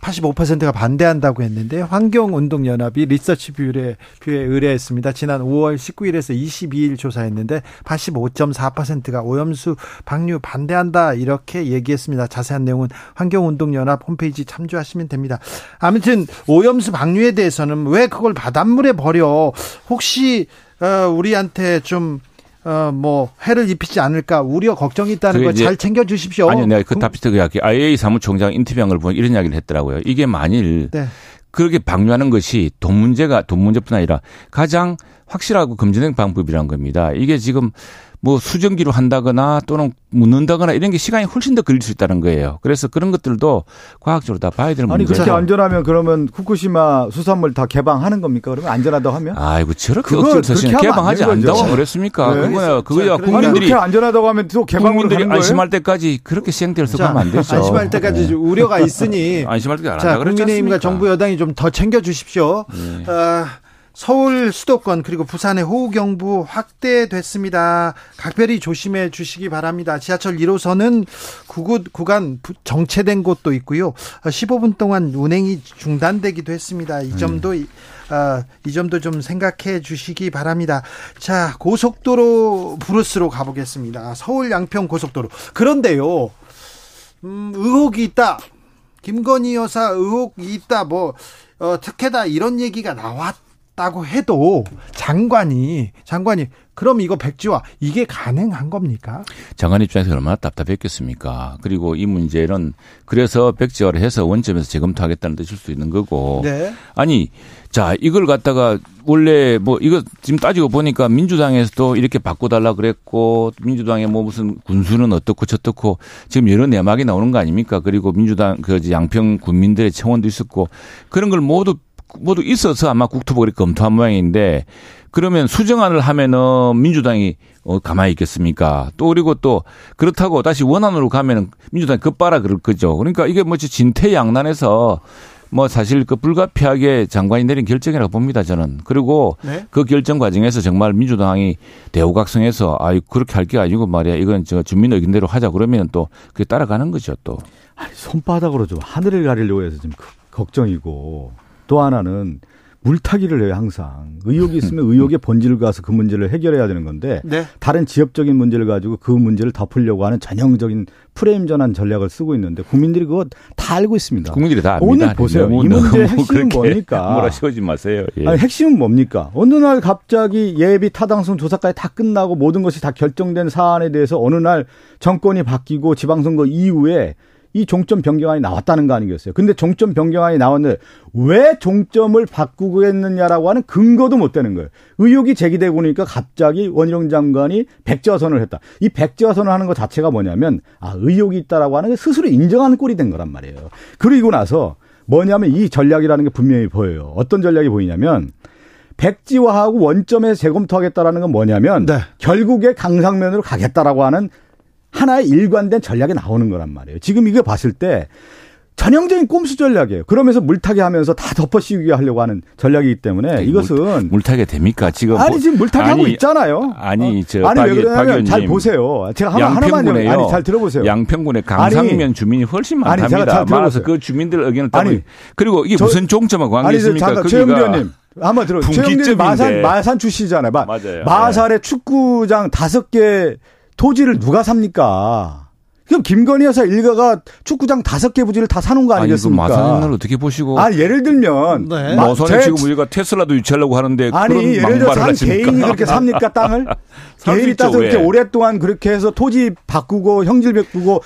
85%가 반대한다고 했는데 환경운동연합이 리서치 뷰에 의뢰했습니다. 지난 5월 19일에서 22일 조사했는데 85.4%가 오염수 방류 반대한다 이렇게 얘기했습니다. 자세한 내용은 환경운동연합 홈페이지 참조하시면 됩니다. 아무튼 오염수 방류에 대해서는 왜 그걸 바닷물에 버려? 혹시 어, 우리한테 좀 어, 뭐, 해를 입히지 않을까 우려 걱정이 있다는 걸 잘 챙겨 주십시오. 아니요, 내가 그그 이야기, IAEA 사무총장 인터뷰한 걸 보면 이런 이야기를 했더라고요. 이게 만일 네. 그렇게 방류하는 것이 돈 문제가 돈 문제뿐 아니라 가장 확실하고 검증된 방법이라는 겁니다. 이게 지금 뭐 수증기로 한다거나 또는 묻는다거나 이런 게 시간이 훨씬 더 걸릴 수 있다는 거예요. 그래서 그런 것들도 과학적으로 다 봐야 되는 아니 문제죠. 그렇게 안전하면 그러면 후쿠시마 수산물 다 개방하는 겁니까? 그러면 안전하다고 하면? 아이고 저렇게 억지로 개방하지 않다고 하면 그랬습니까? 네. 그거야 그거야 국민들이 그렇게 안전하다고 하면 또 국민들이 안심할 때까지 그렇게 시행될 수 가면 안 되죠. 안심할 때까지 네. 우려가 있으니 안심할 때까지 안 한다 그랬지 국민의힘과 정부 여당이 좀 더 챙겨 주십시오. 네. 어, 서울 수도권 그리고 부산의 호우 경보 확대됐습니다. 각별히 조심해 주시기 바랍니다. 지하철 1호선은 구구, 구간 정체된 곳도 있고요. 15분 동안 운행이 중단되기도 했습니다. 이 점도 음. 어, 이 점도 좀 생각해 주시기 바랍니다. 자, 고속도로 브루스로 가보겠습니다. 서울 양평 고속도로. 그런데요, 음, 의혹이 있다. 김건희 여사 의혹이 있다. 뭐, 어, 특혜다. 이런 얘기가 나왔 다고 해도 장관이 장관이 그럼 이거 백지화 이게 가능한 겁니까? 장관 입장에서 얼마나 답답했겠습니까? 그리고 이 문제는 그래서 백지화를 해서 원점에서 재검토하겠다는 뜻일 수 있는 거고. 네. 아니 자 이걸 갖다가 원래 뭐 이거 지금 따지고 보니까 민주당에서도 이렇게 바꿔달라 그랬고 민주당의 뭐 무슨 군수는 어떻고 저떻고 지금 여러 내막이 나오는 거 아닙니까? 그리고 민주당 그 양평 군민들의 청원도 있었고 그런 걸 모두 모두 있어서 아마 국토부가 그렇게 검토한 모양인데 그러면 수정안을 하면은 민주당이 어, 가만히 있겠습니까? 또 그리고 또 그렇다고 다시 원안으로 가면은 민주당이 급바라 그럴 거죠. 그러니까 이게 뭐지 진퇴양난해서 뭐 사실 그 불가피하게 장관이 내린 결정이라고 봅니다 저는. 그리고 네? 그 결정 과정에서 정말 민주당이 대우각성해서 아 그렇게 할 게 아니고 말이야 이건 저 주민 의견대로 하자 그러면 또 그게 따라가는 거죠 또. 아니 손바닥으로 좀 하늘을 가리려고 해서 좀 걱정이고 또 하나는 물타기를 해요 항상 의혹이 있으면 의혹의 본질을 가서 그 문제를 해결해야 되는 건데 네. 다른 지역적인 문제를 가지고 그 문제를 덮으려고 하는 전형적인 프레임 전환 전략을 쓰고 있는데 국민들이 그거 다 알고 있습니다. 국민들이 다 압니다. 오늘 보세요. 이 문제의 핵심은 뭡니까? 뭐라 씌우지 마세요. 예. 아니, 핵심은 뭡니까? 어느 날 갑자기 예비 타당성 조사까지 다 끝나고 모든 것이 다 결정된 사안에 대해서 어느 날 정권이 바뀌고 지방선거 이후에 이 종점 변경안이 나왔다는 거 아니겠어요? 근데 종점 변경안이 나왔는데 왜 종점을 바꾸고 했느냐라고 하는 근거도 못 되는 거예요. 의혹이 제기되고 나니까 갑자기 원희룡 장관이 백지화선을 했다. 이 백지화선을 하는 것 자체가 뭐냐면 아 의혹이 있다라고 하는 게 스스로 인정하는 꼴이 된 거란 말이에요. 그리고 나서 뭐냐면 이 전략이라는 게 분명히 보여요. 어떤 전략이 보이냐면 백지화하고 원점에서 재검토하겠다라는 건 뭐냐면 네. 결국에 강상면으로 가겠다라고 하는 하나의 일관된 전략이 나오는 거란 말이에요. 지금 이거 봤을 때 전형적인 꼼수 전략이에요. 그러면서 물타기 하면서 다 덮어 씌우게 하려고 하는 전략이기 때문에 네, 이것은 물, 타기 됩니까? 지금 아니 지금 물타기 하고 있잖아요. 아니 어? 저 아니 박, 왜 그러냐면 잘 보세요. 제가 하나, 하나만 요. 아니 잘 들어보세요. 양평군의 강상면 아니, 주민이 훨씬 많답니다. 아니, 제가 잘 들어서 그 주민들 의견을 따 아니 그리고 이게 저, 무슨 종점하고 관계 있습니까? 최영주 의원님 한번 들어. 최영주 마산 마산 출시잖아요. 마, 맞아요. 마산에 네. 축구장 다섯 개 토지를 누가 삽니까? 그럼 김건희 여사 일가가 축구장 다섯 개 부지를 다 사놓은 거 아니겠습니까? 아니, 마산을 어떻게 보시고? 아 예를 들면 네. 마산에 지금 우리가 테슬라도 유치하려고 하는데 아니 예를 들어서 한 개인이 그렇게 삽니까 땅을? 개인이 따서 그렇게 오랫동안 그렇게 해서 토지 바꾸고 형질 바꾸고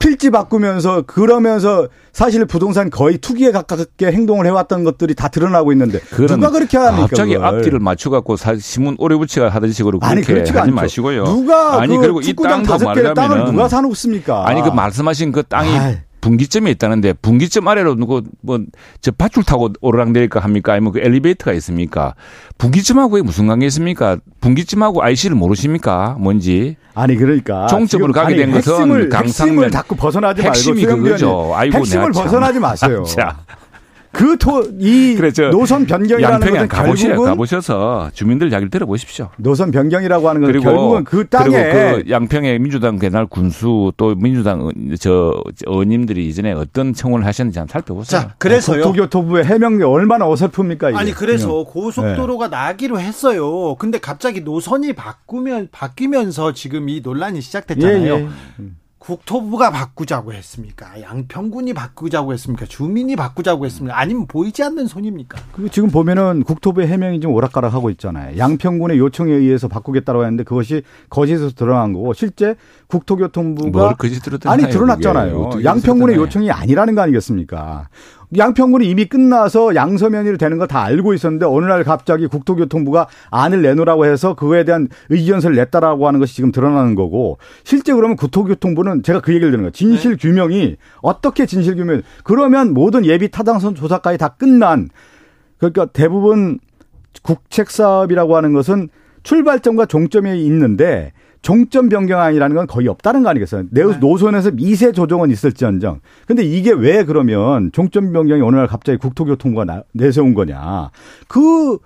필지 바꾸면서 그러면서 사실 부동산 거의 투기에 가깝게 행동을 해왔던 것들이 다 드러나고 있는데 누가 그렇게 합니까? 갑자기 그걸. 앞뒤를 맞춰갖고 신문 오래 붙이가 하던 식으로 그렇게 아니, 하지 않죠. 마시고요. 누가 아니 그 그리고 이 땅도 말하면 땅을 누가 사놓습니까? 아니 그 말씀하신 그 땅이 아이. 분기점이 있다는데 분기점 아래로 누구 뭐저 밧줄 타고 오르락내릴까 합니까? 아니면 그 엘리베이터가 있습니까? 분기점하고 무슨 관계 있습니까? 분기점하고 IC를 모르십니까? 뭔지? 아니 그러니까 종점으로 가게 된 것은 핵심을, 강상면 핵심을 자꾸 벗어나지 핵심이 말고 그거죠. 아이고, 핵심을 벗어나지 마세요. 자. 그 토, 이 그렇죠. 노선 변경이라는 것은 가보시, 가보셔서 주민들 이야기를 들어보십시오. 노선 변경이라고 하는 건 결국은 그 땅에 그리고 그 양평의 민주당 개날 군수 또 민주당 저 의원님들이 이전에 어떤 청원을 하셨는지 한번 살펴보세요. 자, 그래서요. 국토교토부의 해명이 얼마나 어설픕니까? 이게. 아니 그래서 고속도로가 네. 나기로 했어요. 근데 갑자기 노선이 바꾸면 바뀌면서 지금 이 논란이 시작됐잖아요. 예, 예. 국토부가 바꾸자고 했습니까? 양평군이 바꾸자고 했습니까? 주민이 바꾸자고 했습니까? 아니면 보이지 않는 손입니까? 그 지금 보면은 국토부의 해명이 좀 오락가락하고 있잖아요. 양평군의 요청에 의해서 바꾸겠다고 했는데 그것이 거짓에서 드러난 거고 실제 국토교통부가 아니 드러났잖아요. 양평군의 요청이 아니라는 거 아니겠습니까? 양평군이 이미 끝나서 양서면이 되는 거 다 알고 있었는데 어느 날 갑자기 국토교통부가 안을 내놓으라고 해서 그거에 대한 의견서를 냈다라고 하는 것이 지금 드러나는 거고 실제 그러면 국토교통부는 제가 그 얘기를 드는 거예요. 진실 네. 규명이 어떻게 진실 규명 그러면 모든 예비 타당성 조사까지 다 끝난 그러니까 대부분 국책 사업이라고 하는 것은 출발점과 종점이 있는데 종점 변경안이라는 건 거의 없다는 거 아니겠어요? 네. 노선에서 미세 조정은 있을지언정. 근데 이게 왜 그러면 종점 변경이 어느 날 갑자기 국토교통부가 내세운 거냐. 그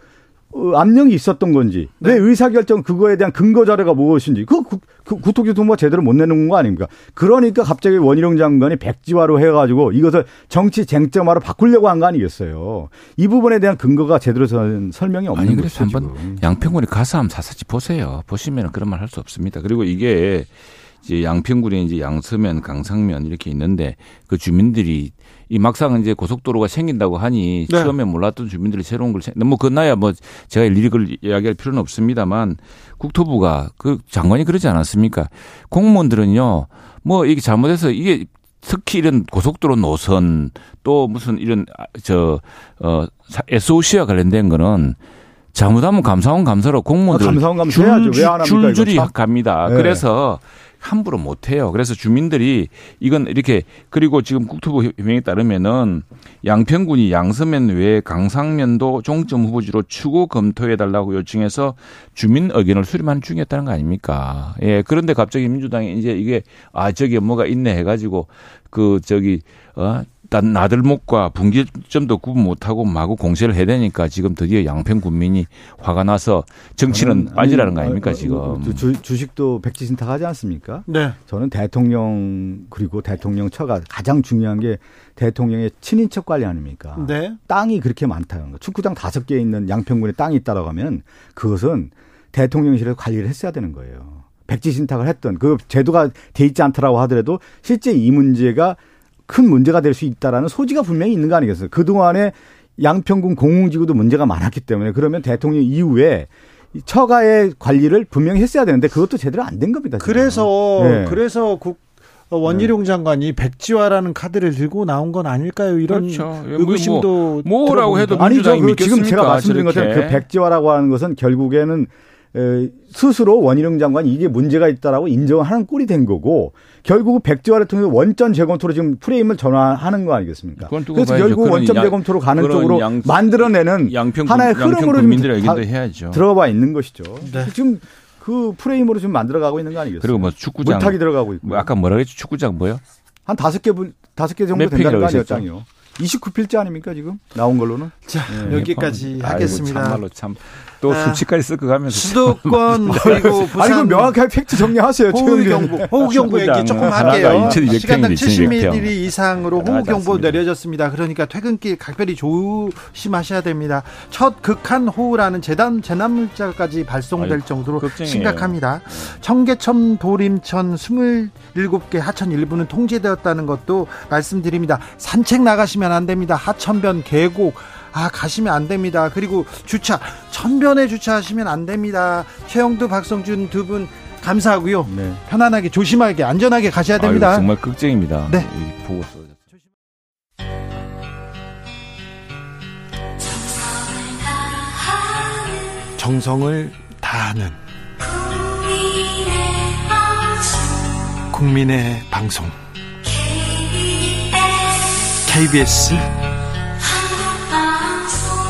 어, 압력이 있었던 건지 네. 왜 의사결정 그거에 대한 근거 자료가 무엇인지 그, 그, 그 국토교통부가 제대로 못 내는 거 아닙니까? 그러니까 갑자기 원희룡 장관이 백지화로 해가지고 이것을 정치 쟁점화로 바꾸려고 한 거 아니겠어요? 이 부분에 대한 근거가 제대로 설명이 없는 아니, 그래서 한번 양평군이 가서 한번 사사치 보세요. 보시면 그런 말 할 수 없습니다. 그리고 이게 이제 양평군에 이제 양서면, 강상면 이렇게 있는데 그 주민들이 이 막상 이제 고속도로가 생긴다고 하니 네. 처음에 몰랐던 주민들이 새로운 걸 너무 건나야 뭐 제가 일일이 그걸 이야기할 필요는 없습니다만 국토부가 그 장관이 그러지 않았습니까? 공무원들은요 뭐 이게 잘못해서 이게 특히 이런 고속도로 노선 또 무슨 이런 아, 저어 SOC와 관련된 거는 잘못하면 감사원 감사로 공무원들 아, 감사원 감사해야죠. 줄, 줄줄이 갑니다. 네. 그래서 함부로 못 해요. 그래서 주민들이 이건 이렇게 그리고 지금 국토부 협명에 따르면은 양평군이 양서면 외에 강상면도 종점 후보지로 추구 검토해 달라고 요청해서 주민 의견을 수렴한 중이었다는 거 아닙니까? 예. 그런데 갑자기 민주당이 이제 이게 아 저기 뭐가 있네 해가지고 그 저기 어 나들목과 분기점도 구분 못하고 마구 공세를 해야 되니까 지금 드디어 양평 군민이 화가 나서 정치는 아니, 빠지라는 거 아닙니까 지금. 주, 주식도 백지 신탁하지 않습니까? 네. 저는 대통령 그리고 대통령 처가 가장 중요한 게 대통령의 친인척 관리 아닙니까? 네. 땅이 그렇게 많다는 거. 축구장 다섯 개 있는 양평군에 땅이 있다라고 하면 그것은 대통령실에서 관리를 했어야 되는 거예요. 백지 신탁을 했던 그 제도가 돼 있지 않더라고 하더라도 실제 이 문제가 큰 문제가 될 수 있다라는 소지가 분명히 있는 거 아니겠어요? 그동안에 양평군 공공지구도 문제가 많았기 때문에 그러면 대통령 이후에 처가의 관리를 분명히 했어야 되는데 그것도 제대로 안 된 겁니다. 지금. 그래서 네. 그래서 국 원희룡 네. 장관이 백지화라는 카드를 들고 나온 건 아닐까요? 이런 그렇죠. 의구심도 뭐, 뭐라고 해도 아니죠. 그 지금 제가 말씀드린 것처럼 그 백지화라고 하는 것은 결국에는 스스로 원희룡 장관이 이게 문제가 있다라고 인정하는 꼴이 된 거고 결국 백지화를 통해서 원전 재검토로 지금 프레임을 전환하는 거 아니겠습니까? 그래서 결국 원전 재검토로 가는 쪽으로 양, 만들어내는 양평, 하나의 흐름으로 좀 들어가 있는 것이죠. 네. 지금 그 프레임으로 지금 만들어가고 있는 거 아니겠어요? 그리고 뭐 축구장 물타기 들어가고 있고. 뭐 아까 뭐라 그랬지? 축구장 뭐요? 한 다섯 개 다섯 개 정도 된다는 거 장이요? 29필자 아닙니까 지금 나온 걸로는? 자 네. 여기까지 아이고, 하겠습니다. 참말로 참. 또 아, 수치까지 섞어 가면서 수도권 그리고 부산 아니 명확하게 팩트 정리하세요. 호우경보 호우경보 얘기 조금 할게요. 시간당 70mm 이상으로 호우경보 내려졌습니다. 그러니까 퇴근길 각별히 조심하셔야 됩니다. 첫 극한 호우라는 재단 재난물자까지 발송될 아유, 정도로 걱정이에요. 심각합니다. 청계천 도림천 27개 하천 일부는 통제되었다는 것도 말씀드립니다. 산책 나가시면 안 됩니다. 하천변 계곡 아 가시면 안 됩니다. 그리고 주차 천변에 주차하시면 안 됩니다. 최영두 박성준 두 분 감사하고요. 네. 편안하게 조심하게 안전하게 가셔야 됩니다. 아유, 정말 극쟁입니다. 네. 보고서. 정성을 다하는 국민의 방송 KBS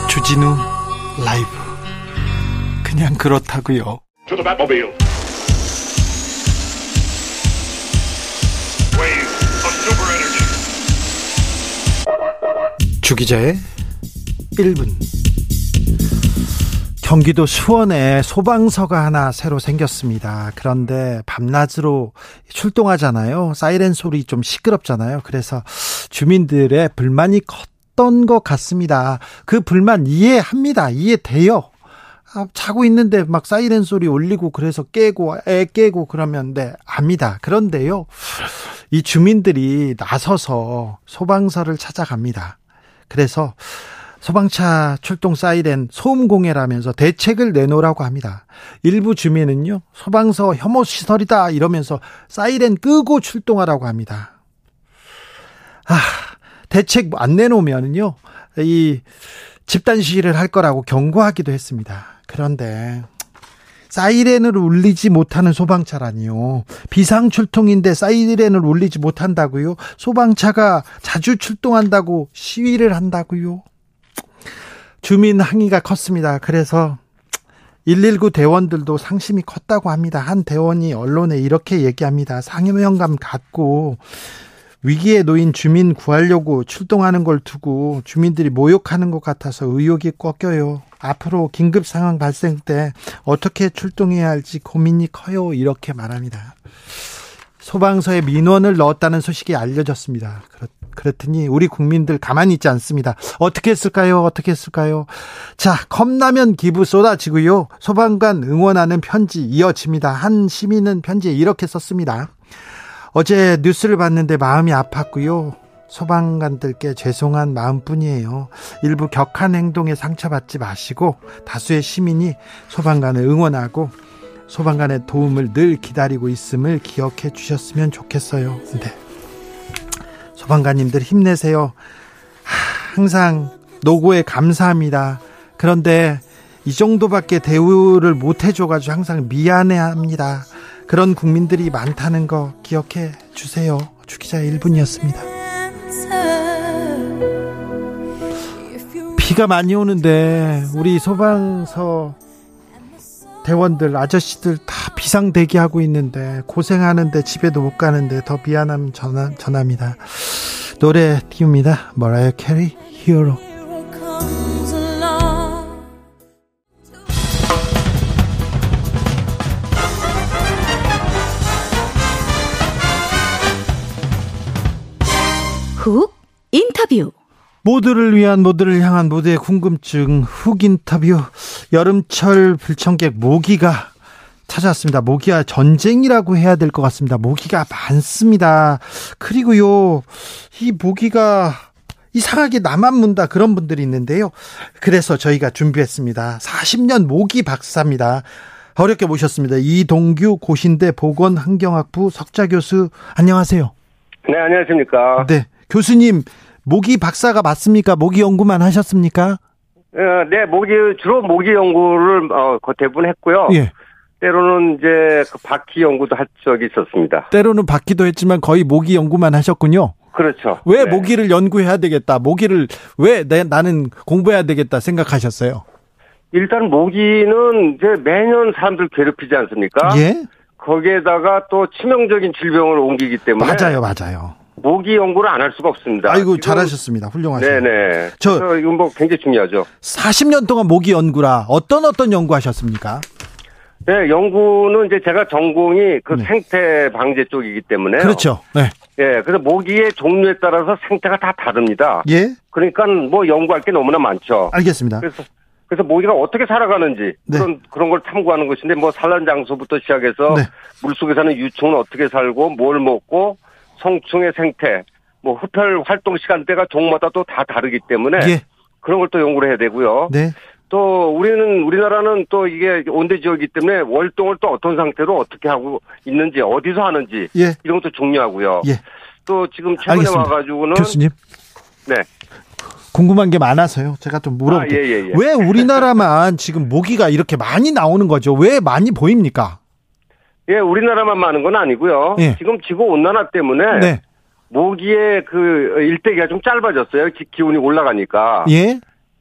주진우 라이브. 그냥 그렇다고요. 주 기자의 1분 경기도 수원에 소방서가 하나 새로 생겼습니다. 그런데 밤낮으로 출동하잖아요. 사이렌 소리 좀 시끄럽잖아요. 그래서 주민들의 불만이 컸 컸던 것 같습니다. 그 불만 이해합니다. 이해돼요. 아, 자고 있는데 막 사이렌 소리 울리고 그래서 깨고 애 깨고 그러면 네 압니다. 그런데요. 이 주민들이 나서서 소방서를 찾아갑니다. 그래서 소방차 출동 사이렌 소음 공해라면서 대책을 내놓으라고 합니다. 일부 주민은요. 소방서 혐오 시설이다 이러면서 사이렌 끄고 출동하라고 합니다. 아, 대책 안 내놓으면요. 이 집단 시위를 할 거라고 경고하기도 했습니다. 그런데 사이렌을 울리지 못하는 소방차라니요. 비상 출동인데 사이렌을 울리지 못한다고요? 소방차가 자주 출동한다고 시위를 한다고요? 주민 항의가 컸습니다. 그래서 119 대원들도 상심이 컸다고 합니다. 한 대원이 언론에 이렇게 얘기합니다. 상여명감 갖고 위기에 놓인 주민 구하려고 출동하는 걸 두고 주민들이 모욕하는 것 같아서 의욕이 꺾여요. 앞으로 긴급 상황 발생 때 어떻게 출동해야 할지 고민이 커요. 이렇게 말합니다. 소방서에 민원을 넣었다는 소식이 알려졌습니다. 그렇더니 우리 국민들 가만히 있지 않습니다. 어떻게 했을까요? 어떻게 했을까요? 자, 컵라면 기부 쏟아지고요. 소방관 응원하는 편지 이어집니다. 한 시민은 편지에 이렇게 썼습니다. 어제 뉴스를 봤는데 마음이 아팠고요. 소방관들께 죄송한 마음뿐이에요. 일부 격한 행동에 상처받지 마시고 다수의 시민이 소방관을 응원하고 소방관의 도움을 늘 기다리고 있음을 기억해 주셨으면 좋겠어요. 네. 소방관님들 힘내세요. 항상 노고에 감사합니다. 그런데 이 정도밖에 대우를 못 해줘가지고 항상 미안해 합니다. 그런 국민들이 많다는 거 기억해 주세요. 주기자 1분이었습니다. 비가 많이 오는데 우리 소방서 대원들 아저씨들 다 비상 대기하고 있는데 고생하는데 집에도 못 가는데 더 미안함 전함, 전합니다. 노래 띄웁니다. 머라이어 캐리 Hero 훅 인터뷰 모두를 위한 모두를 향한 모두의 궁금증 훅 인터뷰 여름철 불청객 모기가 찾아왔습니다. 모기와 전쟁이라고 해야 될 것 같습니다. 모기가 많습니다. 그리고요, 이 모기가 이상하게 나만 문다 그런 분들이 있는데요. 그래서 저희가 준비했습니다. 40년 모기 박사입니다. 어렵게 모셨습니다. 이동규 고신대 보건환경학부 석좌 교수 안녕하세요. 네, 안녕하십니까. 네. 교수님, 모기 박사가 맞습니까? 모기 연구만 하셨습니까? 어, 네, 모기 주로 모기 연구를 어, 대부분 했고요. 예. 때로는 이제 그 바퀴 연구도 할 적이 있었습니다. 때로는 바퀴도 했지만 거의 모기 연구만 하셨군요. 그렇죠. 왜 네. 모기를 연구해야 되겠다? 모기를 왜 내, 나는 공부해야 되겠다 생각하셨어요? 일단 모기는 이제 매년 사람들 괴롭히지 않습니까? 예? 거기에다가 또 치명적인 질병을 옮기기 때문에 맞아요, 맞아요. 모기 연구를 안 할 수가 없습니다. 아이고 잘하셨습니다. 훌륭하세요. 네네. 저- 저 이건 뭐 굉장히 중요하죠. 40년 동안 모기 연구라 어떤 어떤 연구하셨습니까? 네, 연구는 이제 제가 전공이 그 네. 생태 방제 쪽이기 때문에 그렇죠. 네. 예, 그래서 모기의 종류에 따라서 생태가 다 다릅니다. 예? 그러니까 뭐 연구할 게 너무나 많죠. 알겠습니다. 그래서 그래서 모기가 어떻게 살아가는지 네. 그런 그런 걸 탐구하는 것인데 뭐 산란 장소부터 시작해서 네. 물속에 사는 유충은 어떻게 살고 뭘 먹고 성충의 생태 뭐 흡혈 활동 시간대가 종마다 또 다 다르기 때문에 예. 그런 걸 또 연구를 해야 되고요. 네. 또 우리는 우리나라는 또 이게 온대 지역이기 때문에 월동을 또 어떤 상태로 어떻게 하고 있는지 어디서 하는지 예. 이런 것도 중요하고요. 예. 또 지금 최근에 알겠습니다. 와가지고는 교수님. 네. 궁금한 게 많아서요. 제가 좀 물어볼게요. 아, 예, 예, 예. 왜 우리나라만 지금 모기가 이렇게 많이 나오는 거죠? 왜 많이 보입니까? 예, 우리나라만 많은 건 아니고요. 예. 지금 지구 온난화 때문에 네. 모기의 그 일대기가 좀 짧아졌어요. 기, 기온이 올라가니까. 예?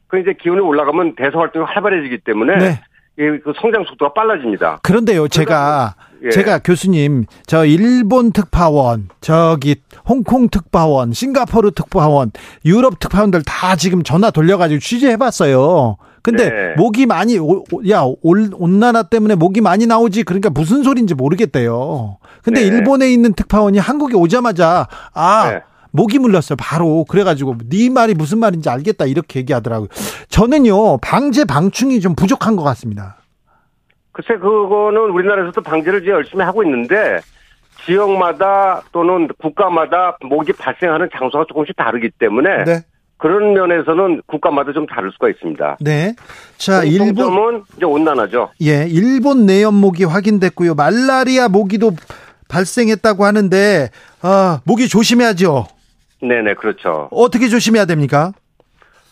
그 이제 기온이 올라가면 대사 활동이 활발해지기 때문에 네. 이그 성장 속도가 빨라집니다. 그런데요, 제가 예. 제가 교수님 저 일본 특파원, 저기 홍콩 특파원, 싱가포르 특파원, 유럽 특파원들 다 지금 전화 돌려가지고 취재해봤어요. 근데 네. 목이 많이 오- 오- 야 올, 온난화 때문에 목이 많이 나오지 그러니까 무슨 소리인지 모르겠대요. 근데 네. 일본에 있는 특파원이 한국에 오자마자 아 네. 모기 물렸어요. 바로 그래가지고 네 말이 무슨 말인지 알겠다 이렇게 얘기하더라고요. 저는요 방제 방충이 좀 부족한 것 같습니다. 글쎄 그거는 우리나라에서도 방제를 이제 열심히 하고 있는데 지역마다 또는 국가마다 모기 발생하는 장소가 조금씩 다르기 때문에 네. 그런 면에서는 국가마다 좀 다를 수가 있습니다. 네. 자, 일본 공통점은 이제 온난화죠. 예, 일본 모기 확인됐고요. 말라리아 모기도 발생했다고 하는데 아, 모기 조심해야죠. 네 네 그렇죠. 어떻게 조심해야 됩니까?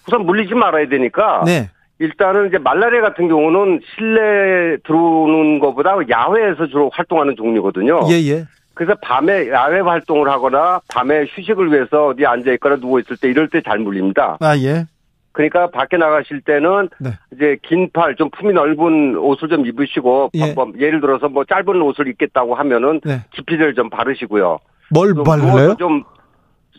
우선 물리지 말아야 되니까 네. 일단은 이제 말라리아 같은 경우는 실내 들어오는 것보다 야외에서 주로 활동하는 종류거든요. 예, 예. 그래서 밤에 야외 활동을 하거나 밤에 휴식을 위해서 어디 앉아 있거나 누워 있을 때 이럴 때 잘 물립니다. 아, 예. 그러니까 밖에 나가실 때는 네. 이제 긴 팔 좀 품이 넓은 옷을 좀 입으시고 예. 뭐 예를 들어서 뭐 짧은 옷을 입겠다고 하면은 네. 기피제를 좀 바르시고요. 뭘좀 발라요? 누워서 좀,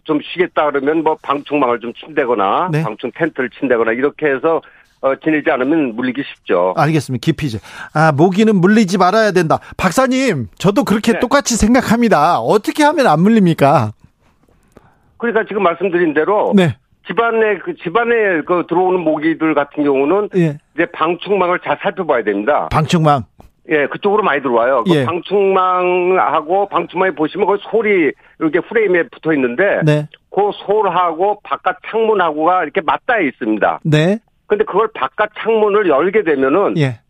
좀 쉬겠다 그러면 뭐 방충망을 좀 친다거나 네. 방충 텐트를 친다거나 이렇게 해서 어, 지내지 않으면 물리기 쉽죠. 알겠습니다. 기피제. 아, 모기는 물리지 말아야 된다. 박사님, 저도 그렇게 네. 똑같이 생각합니다. 어떻게 하면 안 물립니까? 그러니까 지금 말씀드린 대로 네. 집안에 그 집안에 그 들어오는 모기들 같은 경우는 예. 이제 방충망을 잘 살펴봐야 됩니다. 방충망. 예, 그쪽으로 많이 들어와요. 그 예. 방충망하고 방충망에 보시면 그 솔이 이렇게 프레임에 붙어 있는데 네. 그 솔하고 바깥 창문하고가 이렇게 맞닿아 있습니다. 네. 근데 그걸 바깥 창문을 열게 되면은 예.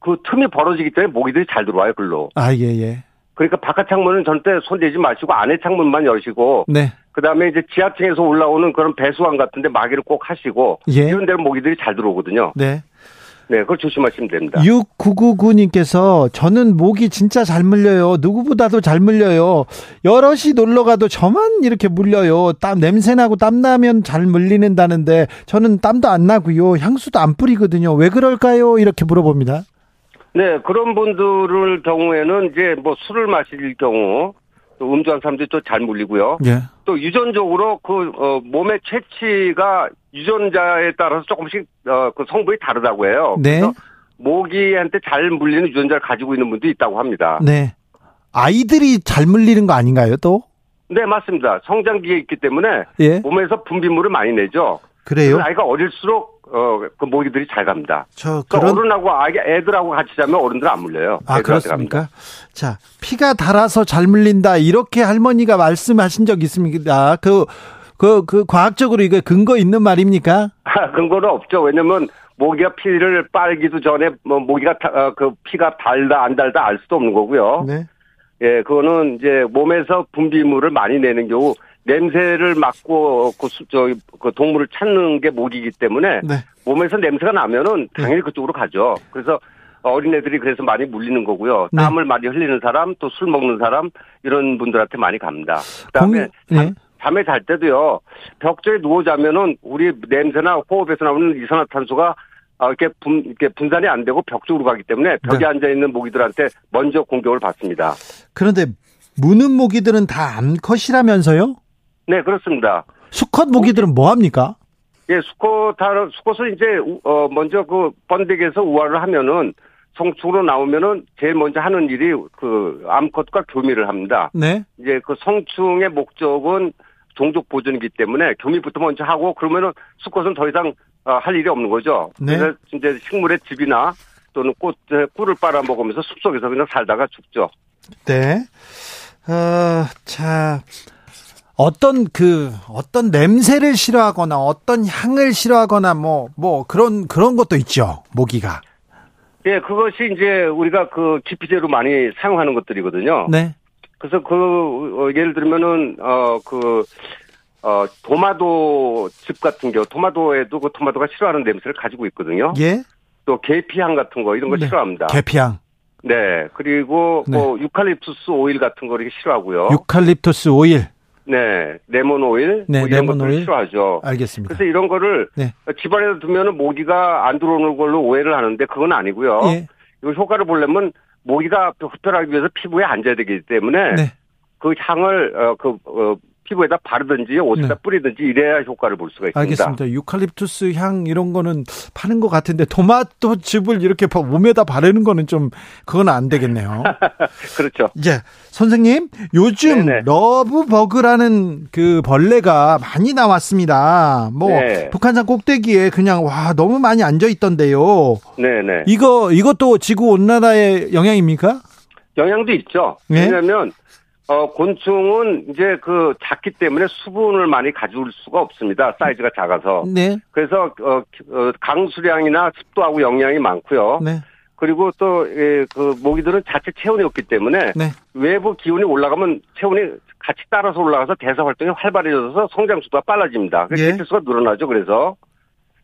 그 틈이 벌어지기 때문에 모기들이 잘 들어와요, 글로. 아, 예, 예. 그러니까 바깥 창문은 절대 손대지 마시고 안에 창문만 여시고 네. 그다음에 이제 지하층에서 올라오는 그런 배수관 같은 데 마개를 꼭 하시고 예. 이런 데는 모기들이 잘 들어오거든요. 네. 네, 그걸 조심하시면 됩니다. 6999님께서 저는 모기 진짜 잘 물려요. 누구보다도 잘 물려요. 여럿이 놀러 가도 저만 이렇게 물려요. 땀 냄새 나고 땀 나면 잘 물리는다는데 저는 땀도 안 나고요. 향수도 안 뿌리거든요. 왜 그럴까요? 이렇게 물어봅니다. 네, 그런 분들을 경우에는 이제 뭐 술을 마실 경우 또 음주한 사람들이 또 잘 물리고요. 예. 또 유전적으로 그 어, 몸의 채취가 유전자에 따라서 조금씩 어, 그 성분이 다르다고 해요. 네. 그래서 모기한테 잘 물리는 유전자를 가지고 있는 분도 있다고 합니다. 네. 아이들이 잘 물리는 거 아닌가요, 또? 네, 맞습니다. 성장기에 있기 때문에 예. 몸에서 분비물을 많이 내죠. 그래요? 아이가 어릴수록 어, 그 모기들이 잘 갑니다. 저그 그런 어른하고 아기 애들하고 같이 자면 어른들은 안 물려요. 아. 그렇습니까? 자, 피가 달아서 잘 물린다. 이렇게 할머니가 말씀하신 적 있습니까? 그, 그, 그, 과학적으로 이거 근거 있는 말입니까? 아, 근거는 없죠. 왜냐면 모기가 피를 빨기도 전에 뭐 모기가 타- 어, 그 피가 달다 안 달다 알 수도 없는 거고요. 네. 예, 그거는 이제 몸에서 분비물을 많이 내는 경우 냄새를 맡고 그, 수- 저, 그 동물을 찾는 게 모기이기 때문에 네. 몸에서 냄새가 나면은 당연히 그쪽으로 가죠. 그래서 어린애들이 그래서 많이 물리는 거고요. 네. 땀을 많이 흘리는 사람, 또 술 먹는 사람 이런 분들한테 많이 갑니다. 그다음에 공- 네. 잠 에 잘 때도요. 벽쪽에 누워 자면은 우리 냄새나 호흡에서 나오는 이산화탄소가 아, 이렇게 분, 이렇게 분산이 안 되고 벽 쪽으로 가기 때문에 벽에 네. 앉아 있는 모기들한테 먼저 공격을 받습니다. 그런데 무는 모기들은 다 암컷이라면서요? 네, 그렇습니다. 수컷 모기들은 뭐 합니까? 예, 수컷, 수컷은 이제, 우- 어, 먼저 그 번데기에서 우화를 하면은 성충으로 나오면은 제일 먼저 하는 일이 그 암컷과 교미를 합니다. 네. 이제 그 성충의 목적은 종족 보존이기 때문에 교미부터 먼저 하고 그러면은 수컷은 더 이상 어, 할 일이 없는 거죠. 네. 그래서 이제 식물의 즙이나 또는 꽃, 꿀을 빨아 먹으면서 숲속에서 그냥 살다가 죽죠. 네. 어, 자, 어떤 그, 어떤 냄새를 싫어하거나 어떤 향을 싫어하거나 뭐, 뭐 그런, 그런 것도 있죠. 모기가. 예, 그것이 이제 우리가 그 기피제로 많이 사용하는 것들이거든요. 네. 그래서 그 어, 예를 들면은 어그 어, 토마토 즙 같은 경우 토마토에도 그 토마토가 싫어하는 냄새를 가지고 있거든요. 예. 또 계피향 같은 거 이런 거 네. 싫어합니다. 계피향, 네. 그리고 네. 뭐 유칼립투스 오일 같은 거 이렇게 싫어하고요. 유칼립투스 오일. 네. 레몬 오일 네, 뭐 이런 레몬 것들을 오일. 싫어하죠. 알겠습니다. 그래서 이런 거를 네. 집안에 두면은 모기가 안 들어오는 걸로 오해를 하는데 그건 아니고요. 예. 이거 효과를 보려면 모기가 흡혈하기 위해서 피부에 앉아야 되기 때문에 네. 그 향을 어, 그 어, 피부에다 바르든지 옷에다 네. 뿌리든지 이래야 효과를 볼 수가 있습니다. 알겠습니다. 유칼립투스 향 이런 거는 파는 것 같은데 토마토 즙을 이렇게 바- 몸에다 바르는 거는 좀 그건 안 되겠네요. 그렇죠. 이제 선생님 요즘 네네. 러브버그라는 그 벌레가 많이 나왔습니다. 뭐 네. 북한산 꼭대기에 그냥 와 너무 많이 앉아 있던데요. 네네. 이거 이것도 지구 온난화의 영향입니까? 영향도 있죠. 네. 왜냐하면 어, 곤충은 이제 그 작기 때문에 수분을 많이 가져올 수가 없습니다. 사이즈가 작아서. 네, 그래서 어, 어, 강수량이나 습도하고 영향이 많고요. 네, 그리고 또그 모기들은 자체 체온이 없기 때문에 네. 외부 기온이 올라가면 체온이 같이 따라서 올라가서 대사 활동이 활발해져서 성장速도가 빨라집니다. 그래서 예. 개체수가 늘어나죠. 그래서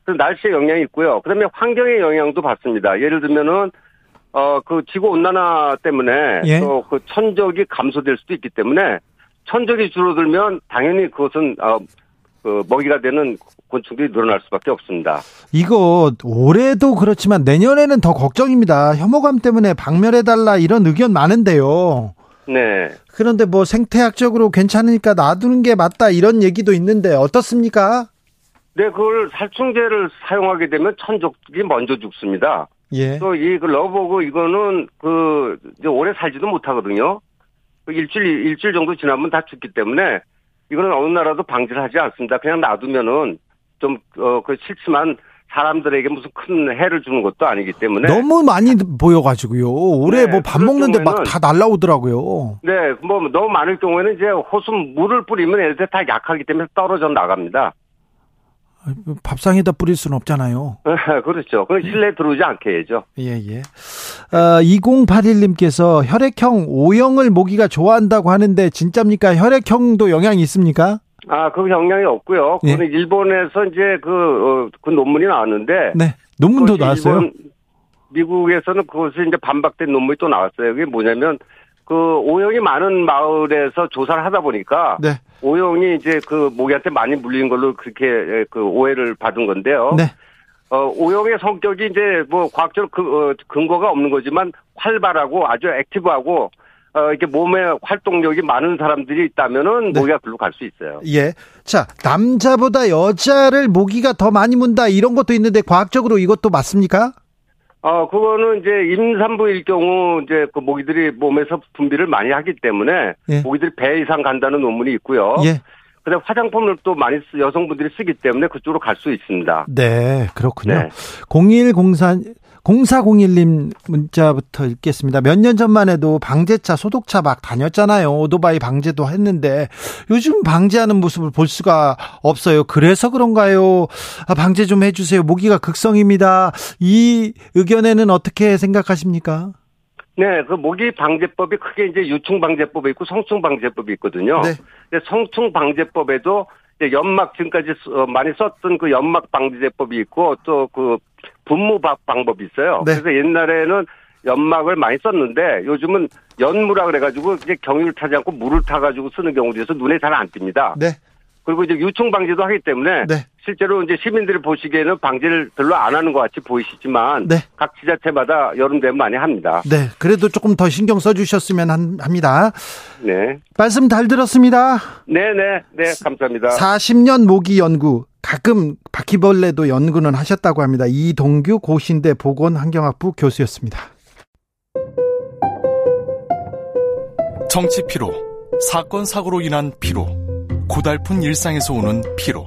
그래서 날씨의 영향이 있고요. 그다음에 환경의 영향도 받습니다. 예를 들면은 어 그 지구 온난화 때문에 예. 또그 천적이 감소될 수도 있기 때문에 천적이 줄어들면 당연히 그것은 어 그 먹이가 되는 곤충들이 늘어날 수밖에 없습니다. 이거 올해도 그렇지만 내년에는 더 걱정입니다. 혐오감 때문에 박멸해달라 이런 의견 많은데요. 네. 그런데 뭐 생태학적으로 괜찮으니까 놔두는 게 맞다 이런 얘기도 있는데 어떻습니까? 네, 그걸 살충제를 사용하게 되면 천적이 먼저 죽습니다. 예. 또이 그 러버그 이거는 그 이제 오래 살지도 못하거든요. 그 일주일 일주일 정도 지나면 다 죽기 때문에 이거는 어느 나라도 방지를 하지 않습니다. 그냥 놔두면은 좀어그 싫지만 사람들에게 무슨 큰 해를 주는 것도 아니기 때문에 너무 많이 보여가지고요. 올해 네, 뭐밥 그럴 먹는데 막 다 날라오더라고요. 네, 뭐 너무 많을 경우에는 이제 호수 물을 뿌리면 애들 다 약하기 때문에 떨어져 나갑니다. 밥상에다 뿌릴 수는 없잖아요. 그렇죠. 그 실내 들어오지 않게 해야죠. 예, 예. 어, 2081님께서 혈액형 O형을 모기가 좋아한다고 하는데 진짜입니까? 혈액형도 영향이 있습니까? 아, 그 영향이 없고요. 예. 그거는 일본에서 이제 그, 어, 그 논문이 나왔는데. 네. 논문도 나왔어요. 미국에서는 그것이 이제 반박된 논문이 또 나왔어요. 그게 뭐냐면 그 O형이 많은 마을에서 조사를 하다 보니까 네. O형이 이제 그 모기한테 많이 물리는 걸로 그렇게 그 오해를 받은 건데요. 네. 어, O형의 성격이 이제 뭐 과학적으로 그, 어, 근거가 없는 거지만 활발하고 아주 액티브하고 어, 이렇게 몸에 활동력이 많은 사람들이 있다면은 네. 모기가 글로 갈 수 있어요. 예. 자, 남자보다 여자를 모기가 더 많이 문다 이런 것도 있는데 과학적으로 이것도 맞습니까? 어, 그거는 이제 임산부일 경우 이제 그 모기들이 몸에서 분비를 많이 하기 때문에 예. 모기들이 배 이상 간다는 논문이 있고요. 예. 근데 화장품을 또 많이 쓰, 여성분들이 쓰기 때문에 그쪽으로 갈 수 있습니다. 네, 그렇군요. 네. 0104 0401님 문자부터 읽겠습니다. 몇 년 전만 해도 방제차, 소독차 막 다녔잖아요. 오토바이 방제도 했는데 요즘 방제하는 모습을 볼 수가 없어요. 그래서 그런가요? 아, 방제 좀 해주세요. 모기가 극성입니다. 이 의견에는 어떻게 생각하십니까? 네, 그 모기 방제법이 크게 이제 유충 방제법이 있고 성충 방제법이 있거든요. 네. 근데 성충 방제법에도 연막 지금까지 많이 썼던 그 연막 방제법이 있고 또 그 분무 방- 방법이 있어요. 네. 그래서 옛날에는 연막을 많이 썼는데 요즘은 연무라 그래가지고 이제 경유를 타지 않고 물을 타가지고 쓰는 경우도 있어서 눈에 잘 안 띕니다. 네, 그리고 이제 유충 방제도 하기 때문에 네. 실제로 이제 시민들이 보시기에는 방제를 별로 안 하는 것 같이 보이시지만 네. 각 지자체마다 여름 되면 많이 합니다. 네. 그래도 조금 더 신경 써주셨으면 한- 합니다. 네. 말씀 잘 들었습니다. 네 네, 네, 감사합니다. 40년 모기 연구 가끔 바퀴벌레도 연구는 하셨다고 합니다. 이동규 고신대 보건환경학부 교수였습니다. 정치 피로, 사건 사고로 인한 피로, 고달픈 일상에서 오는 피로.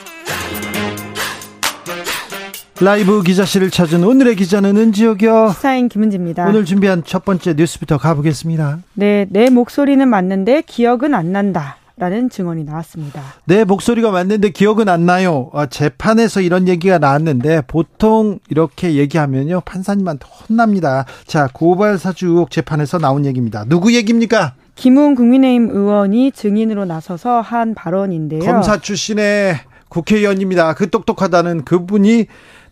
라이브 기자실을 찾은 오늘의 기자는 은지혁이요. 사인 김은지입니다. 오늘 준비한 첫 번째 뉴스부터 가보겠습니다. 네, 내 목소리는 맞는데 기억은 안 난다. 라는 증언이 나왔습니다. 내 목소리가 맞는데 기억은 안 나요. 아, 재판에서 이런 얘기가 나왔는데 보통 이렇게 얘기하면요 판사님한테 혼납니다. 자 고발 사주 의혹 재판에서 나온 얘기입니다. 누구 얘기입니까? 김웅 국민의힘 의원이 증인으로 나서서 한 발언인데요. 검사 출신의 국회의원입니다. 그 똑똑하다는 그분이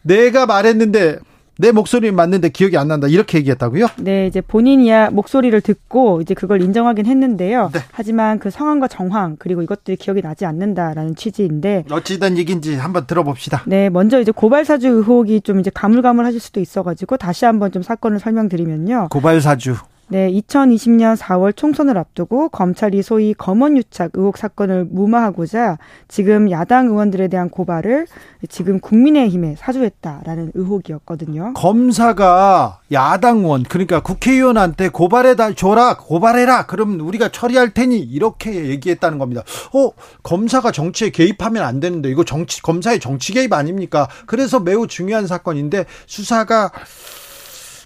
내가 말했는데 내 목소리 맞는데 기억이 안 난다 이렇게 얘기했다고요? 네, 이제 본인이야 목소리를 듣고 이제 그걸 인정하긴 했는데요. 네. 하지만 그 상황과 정황 그리고 이것들이 기억이 나지 않는다라는 취지인데 어찌된 얘기인지 한번 들어봅시다. 네, 먼저 이제 고발 사주 의혹이 좀 이제 가물가물하실 수도 있어가지고 다시 한번 좀 사건을 설명드리면요. 고발 사주. 네, 2020년 4월 총선을 앞두고 검찰이 소위 검언 유착 의혹 사건을 무마하고자 지금 야당 의원들에 대한 고발을 지금 국민의힘에 사주했다라는 의혹이었거든요. 검사가 야당 의원 그러니까 국회의원한테 고발해다 줘라 고발해라 그러면 우리가 처리할 테니 이렇게 얘기했다는 겁니다. 어 검사가 정치에 개입하면 안 되는데 이거 정치 검사의 정치 개입 아닙니까? 그래서 매우 중요한 사건인데 수사가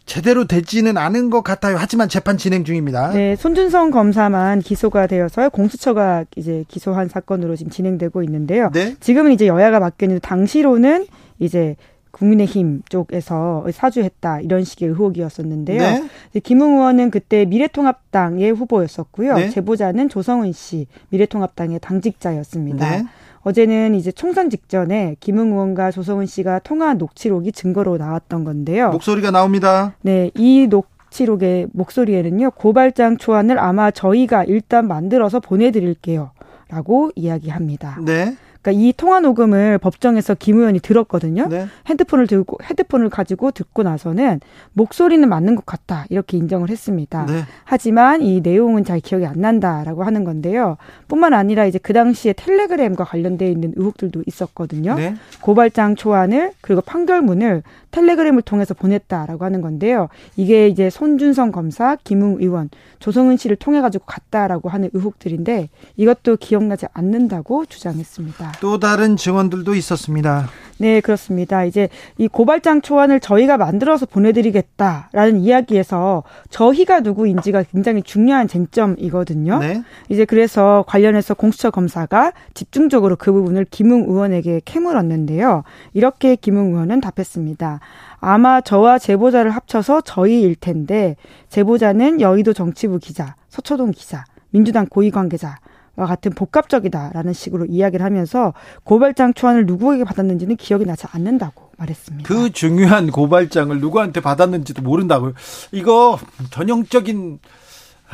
제대로 되지는 않은 것 같아요. 하지만 재판 진행 중입니다. 네, 손준성 검사만 기소가 되어서 공수처가 이제 기소한 사건으로 지금 진행되고 있는데요. 네. 지금은 이제 여야가 바뀌었는데 당시로는 이제 국민의힘 쪽에서 사주했다 이런 식의 의혹이었었는데요. 네. 김웅 의원은 그때 미래통합당의 후보였었고요. 네. 제보자는 조성은 씨 미래통합당의 당직자였습니다. 네. 어제는 이제 총선 직전에 김웅 의원과 조성은 씨가 통화한 녹취록이 증거로 나왔던 건데요. 목소리가 나옵니다. 네, 이 녹취록의 목소리에는요, 고발장 초안을 아마 저희가 일단 만들어서 보내드릴게요. 라고 이야기합니다. 네. 그러니까 이 통화 녹음을 법정에서 김 의원이 들었거든요. 네. 핸드폰을 들고 헤드폰을 가지고 듣고 나서는 목소리는 맞는 것 같다 이렇게 인정을 했습니다. 네. 하지만 이 내용은 잘 기억이 안 난다라고 하는 건데요. 뿐만 아니라 이제 그 당시에 텔레그램과 관련돼 있는 의혹들도 있었거든요. 네. 고발장 초안을 그리고 판결문을 텔레그램을 통해서 보냈다라고 하는 건데요. 이게 이제 손준성 검사, 김웅 의원, 조성은 씨를 통해 가지고 갔다라고 하는 의혹들인데 이것도 기억나지 않는다고 주장했습니다. 또 다른 증언들도 있었습니다. 네, 그렇습니다. 이제 이 고발장 초안을 저희가 만들어서 보내드리겠다라는 이야기에서 저희가 누구인지가 굉장히 중요한 쟁점이거든요. 네. 이제 그래서 관련해서 공수처 검사가 집중적으로 그 부분을 김웅 의원에게 캐물었는데요. 이렇게 김웅 의원은 답했습니다. 아마 저와 제보자를 합쳐서 저희일 텐데 제보자는 여의도 정치부 기자, 서초동 기자, 민주당 고위 관계자 와 같은 복합적이다라는 식으로 이야기를 하면서 고발장 초안을 누구에게 받았는지는 기억이 나지 않는다고 말했습니다. 그 중요한 고발장을 누구한테 받았는지도 모른다고요. 이거 전형적인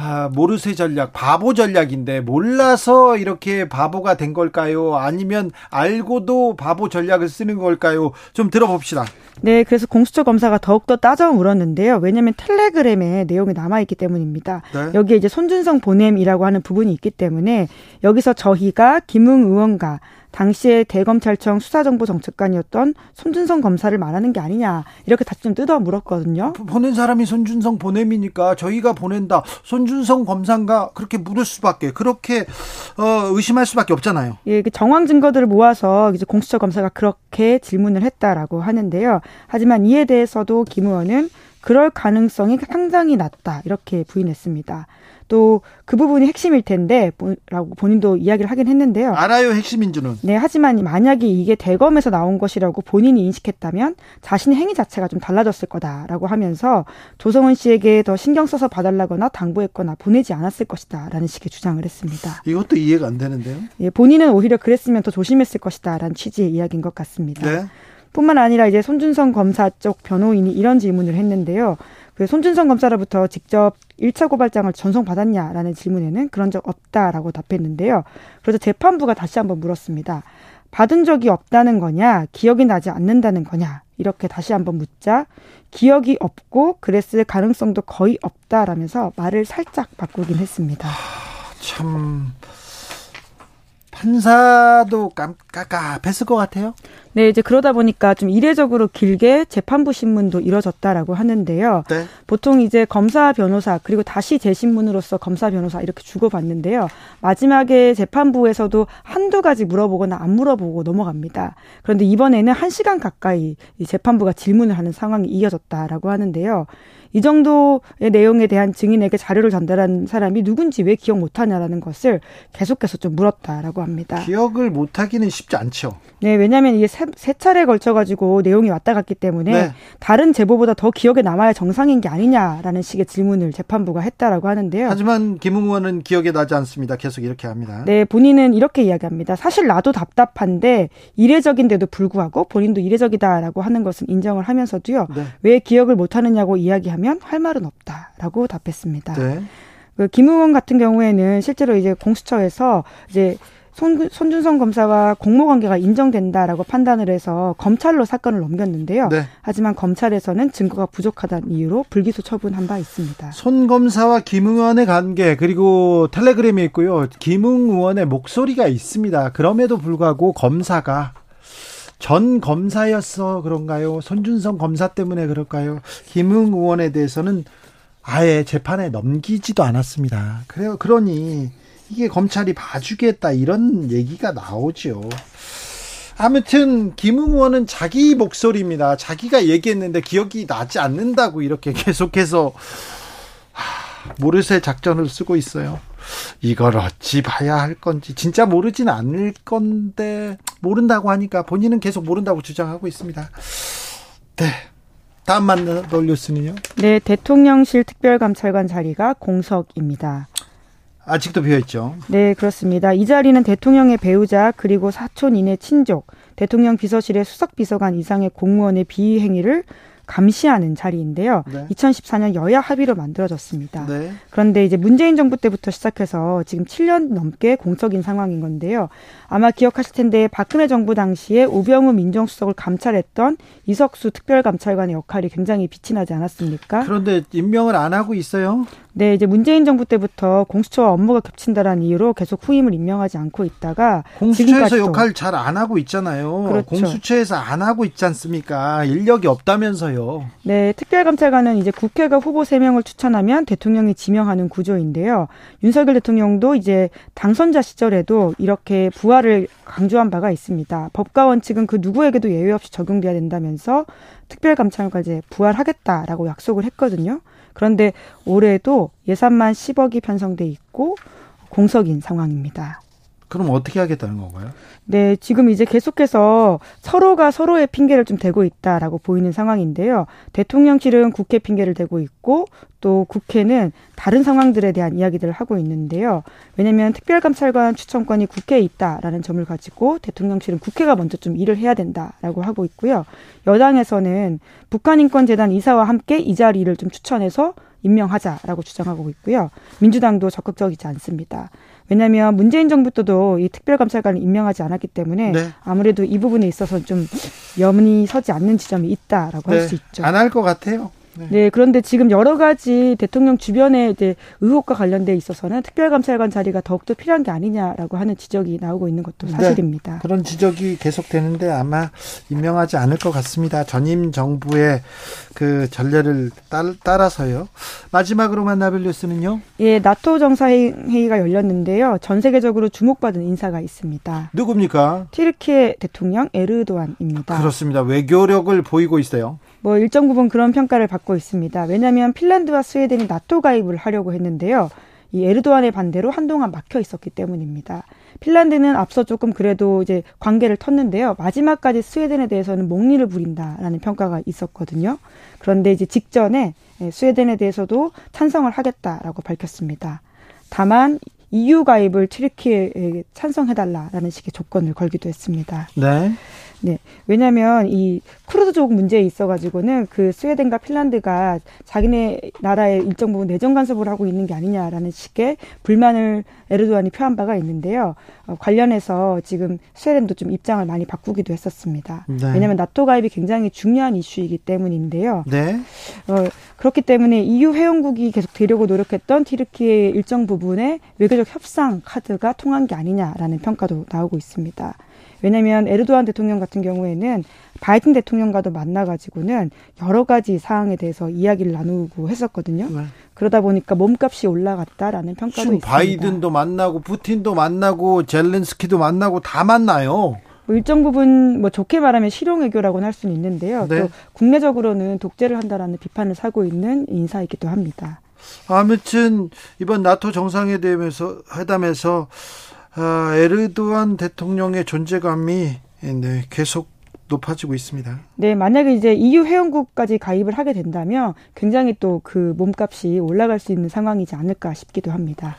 아, 모르쇠 전략, 바보 전략인데 몰라서 이렇게 바보가 된 걸까요? 아니면 알고도 바보 전략을 쓰는 걸까요? 좀 들어봅시다. 네, 그래서 공수처 검사가 더욱더 따져 물었는데요. 왜냐하면 텔레그램에 내용이 남아있기 때문입니다. 네. 여기에 이제 손준성 보냄이라고 하는 부분이 있기 때문에 여기서 저희가 김웅 의원과 당시에 대검찰청 수사정보정책관이었던 손준성 검사를 말하는 게 아니냐 이렇게 다시 좀 뜯어 물었거든요. 보낸 사람이 손준성 보냄이니까 저희가 보낸다. 손준성 검사인가 그렇게 물을 수밖에 그렇게 어, 의심할 수밖에 없잖아요. 예, 그 정황 증거들을 모아서 이제 공수처 검사가 그렇게 질문을 했다라고 하는데요. 하지만 이에 대해서도 김 의원은 그럴 가능성이 상당히 낮다 이렇게 부인했습니다. 또 그 부분이 핵심일 텐데 라고 본인도 이야기를 하긴 했는데요. 알아요 핵심인 줄은. 네, 하지만 만약에 이게 대검에서 나온 것이라고 본인이 인식했다면 자신의 행위 자체가 좀 달라졌을 거다라고 하면서 조성은 씨에게 더 신경 써서 봐달라거나 당부했거나 보내지 않았을 것이다라는 식의 주장을 했습니다. 이것도 이해가 안 되는데요. 예, 본인은 오히려 그랬으면 더 조심했을 것이다라는 취지의 이야기인 것 같습니다. 네. 뿐만 아니라 이제 손준성 검사 쪽 변호인이 이런 질문을 했는데요. 그 손준성 검사로부터 직접 1차 고발장을 전송받았냐라는 질문에는 그런 적 없다라고 답했는데요. 그래서 재판부가 다시 한번 물었습니다. 받은 적이 없다는 거냐, 기억이 나지 않는다는 거냐, 이렇게 다시 한번 묻자, 기억이 없고 그랬을 가능성도 거의 없다라면서 말을 살짝 바꾸긴 했습니다. 참 판사도 깜깜깜했을 것 같아요. 네, 이제 그러다 보니까 좀 이례적으로 길게 재판부 신문도 이뤄졌다라고 하는데요. 네. 보통 이제 검사 변호사 그리고 다시 재신문으로서 검사 변호사 이렇게 주고받는데요. 마지막에 재판부에서도 한두 가지 물어보거나 안 물어보고 넘어갑니다. 그런데 이번에는 한 시간 가까이 이 재판부가 질문을 하는 상황이 이어졌다라고 하는데요. 이 정도의 내용에 대한 증인에게 자료를 전달한 사람이 누군지 왜 기억 못하냐라는 것을 계속해서 좀 물었다라고 합니다. 기억을 못하기는 쉽지 않죠. 네, 왜냐하면 이게 세, 세 차례 걸쳐가지고 내용이 왔다 갔기 때문에 네. 다른 제보보다 더 기억에 남아야 정상인 게 아니냐라는 식의 질문을 재판부가 했다라고 하는데요. 하지만 김웅 의원은 기억에 나지 않습니다. 계속 이렇게 합니다. 네, 본인은 이렇게 이야기합니다. 사실 나도 답답한데 이례적인데도 불구하고 본인도 이례적이다라고 하는 것은 인정을 하면서도요. 네. 왜 기억을 못하느냐고 이야기하면 할 말은 없다라고 답했습니다. 네. 그 김웅원 같은 경우에는 실제로 이제 공수처에서 이제 손, 손준성 검사와 공모 관계가 인정된다라고 판단을 해서 검찰로 사건을 넘겼는데요. 네. 하지만 검찰에서는 증거가 부족하다는 이유로 불기소 처분한 바 있습니다. 손 검사와 김웅 의원의 관계 그리고 텔레그램이 있고요. 김웅 의원의 목소리가 있습니다. 그럼에도 불구하고 검사가 전 검사였어 그런가요? 손준성 검사 때문에 그럴까요? 김웅 의원에 대해서는 아예 재판에 넘기지도 않았습니다. 그래요. 그러니 이게 검찰이 봐주겠다 이런 얘기가 나오죠. 아무튼 김웅 의원은 자기 목소리입니다. 자기가 얘기했는데 기억이 나지 않는다고 이렇게 계속해서 모르쇠 작전을 쓰고 있어요. 이걸 어찌 봐야 할 건지 진짜 모르진 않을 건데 모른다고 하니까 본인은 계속 모른다고 주장하고 있습니다. 네. 다음 만나 돌렸으니요. 네, 대통령실 특별감찰관 자리가 공석입니다. 아직도 비어 있죠. 네, 그렇습니다. 이 자리는 대통령의 배우자 그리고 사촌인의 친족, 대통령 비서실의 수석 비서관 이상의 공무원의 비위 행위를 감시하는 자리인데요. 네. 2014년 여야 합의로 만들어졌습니다. 네. 그런데 이제 문재인 정부 때부터 시작해서 지금 7년 넘게 공석인 상황인 건데요. 아마 기억하실 텐데 박근혜 정부 당시에 우병우 민정수석을 감찰했던 이석수 특별감찰관의 역할이 굉장히 빛이 나지 않았습니까? 그런데 임명을 안 하고 있어요? 네, 이제 문재인 정부 때부터 공수처와 업무가 겹친다라는 이유로 계속 후임을 임명하지 않고 있다가 공수처에서 역할 잘 안 하고 있잖아요. 그렇죠. 공수처에서 안 하고 있지 않습니까? 인력이 없다면서요. 네, 특별감찰관은 이제 국회가 후보 3명을 추천하면 대통령이 지명하는 구조인데요. 윤석열 대통령도 이제 당선자 시절에도 이렇게 부하를 강조한 바가 있습니다. 법과 원칙은 그 누구에게도 예외 없이 적용돼야 된다면서 특별감찰관제 부활하겠다라고 약속을 했거든요. 그런데 올해도 예산만 10억이 편성돼 있고 공석인 상황입니다. 그럼 어떻게 하겠다는 건가요? 네, 지금 이제 계속해서 서로가 서로의 핑계를 좀 대고 있다라고 보이는 상황인데요. 대통령실은 국회 핑계를 대고 있고 또 국회는 다른 상황들에 대한 이야기들을 하고 있는데요. 왜냐하면 특별감찰관 추천권이 국회에 있다라는 점을 가지고 대통령실은 국회가 먼저 좀 일을 해야 된다라고 하고 있고요. 여당에서는 북한인권재단 이사와 함께 이 자리를 좀 추천해서 임명하자라고 주장하고 있고요. 민주당도 적극적이지 않습니다. 왜냐하면 문재인 정부 때도 이 특별감찰관을 임명하지 않았기 때문에 네. 아무래도 이 부분에 있어서 좀 염이 서지 않는 지점이 있다라고 네. 할수 있죠. 안 할 것 같아요. 네. 네. 그런데 지금 여러 가지 대통령 주변에 이제 의혹과 관련돼 있어서는 특별감찰관 자리가 더욱더 필요한 게 아니냐라고 하는 지적이 나오고 있는 것도 네. 사실입니다. 네. 그런 지적이 계속되는데 아마 임명하지 않을 것 같습니다. 전임 정부의 그 전례를 따, 라서요 마지막으로 만 나벨 뉴스는요? 예, 나토 정상회의가 열렸는데요. 전 세계적으로 주목받은 인사가 있습니다. 누굽니까? 티르키의 대통령 에르도안입니다. 그렇습니다. 외교력을 보이고 있어요. 뭐 일정 부분 그런 평가를 받고 있습니다. 왜냐하면 핀란드와 스웨덴이 나토 가입을 하려고 했는데요. 이 에르도안의 반대로 한동안 막혀 있었기 때문입니다. 핀란드는 앞서 조금 그래도 이제 관계를 텄는데요. 마지막까지 스웨덴에 대해서는 몽니를 부린다라는 평가가 있었거든요. 그런데 이제 직전에 예, 스웨덴에 대해서도 찬성을 하겠다라고 밝혔습니다. 다만 EU 가입을 튀르키예 찬성해달라라는 식의 조건을 걸기도 했습니다. 네. 네. 왜냐하면 이 쿠르드족 문제에 있어 가지고는 그 스웨덴과 핀란드가 자기네 나라의 일정 부분 내정 간섭을 하고 있는 게 아니냐라는 식의 불만을 에르도안이 표한 바가 있는데요. 어, 관련해서 지금 스웨덴도 좀 입장을 많이 바꾸기도 했었습니다. 네. 왜냐하면 나토 가입이 굉장히 중요한 이슈이기 때문인데요. 네. 어, 그렇기 때문에 EU 회원국이 계속 되려고 노력했던 티르키의 일정 부분에 외교적 협상 카드가 통한 게 아니냐라는 평가도 나오고 있습니다. 왜냐하면 에르도안 대통령 같은 경우에는 바이든 대통령과도 만나가지고는 여러 가지 사항에 대해서 이야기를 나누고 했었거든요. 네. 그러다 보니까 몸값이 올라갔다라는 평가도 있습니다. 바이든도 만나고 푸틴도 만나고 젤렌스키도 만나고 다 만나요. 뭐 일정 부분 뭐 좋게 말하면 실용 외교라고는 할 수는 있는데요. 네. 또 국내적으로는 독재를 한다라는 비판을 사고 있는 인사이기도 합니다. 아무튼 이번 나토 정상회담에서 회담에서 아, 에르도안 대통령의 존재감이 네, 계속 높아지고 있습니다. 네, 만약에 이제 EU 회원국까지 가입을 하게 된다면 굉장히 또 그 몸값이 올라갈 수 있는 상황이지 않을까 싶기도 합니다.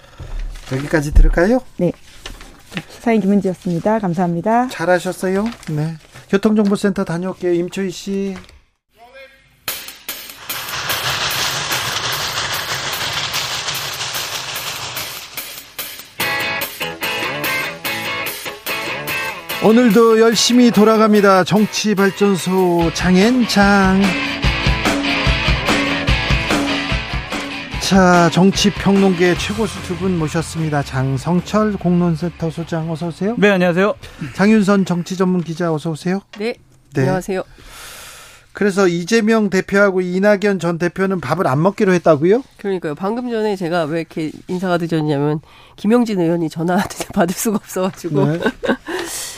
여기까지 들을까요? 네. 시사인 김은지였습니다. 감사합니다. 잘하셨어요. 네. 교통정보센터 다녀올게요. 임초희 씨. 오늘도 열심히 돌아갑니다. 정치발전소 장앤장. 자, 정치평론계 최고수 두 분 모셨습니다. 장성철 공론센터 소장 어서 오세요. 네, 안녕하세요. 장윤선 정치전문 기자 어서 오세요. 네, 네. 안녕하세요. 그래서 이재명 대표하고 이낙연 전 대표는 밥을 안 먹기로 했다고요? 그러니까요. 방금 전에 제가 왜 이렇게 인사가 늦었냐면 김영진 의원이 전화 받을 수가 없어가지고 네.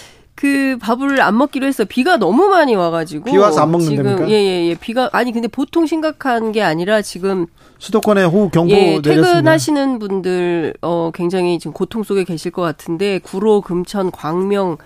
그 밥을 안 먹기로 했어. 비가 너무 많이 와가지고 비 와서 안 지금 먹는답니까? 예예예 예, 비가 아니 근데 보통 심각한 게 아니라 지금 수도권에 호우 경보 예 내렸습니다. 퇴근하시는 분들 어 굉장히 지금 고통 속에 계실 것 같은데 구로 금천 광명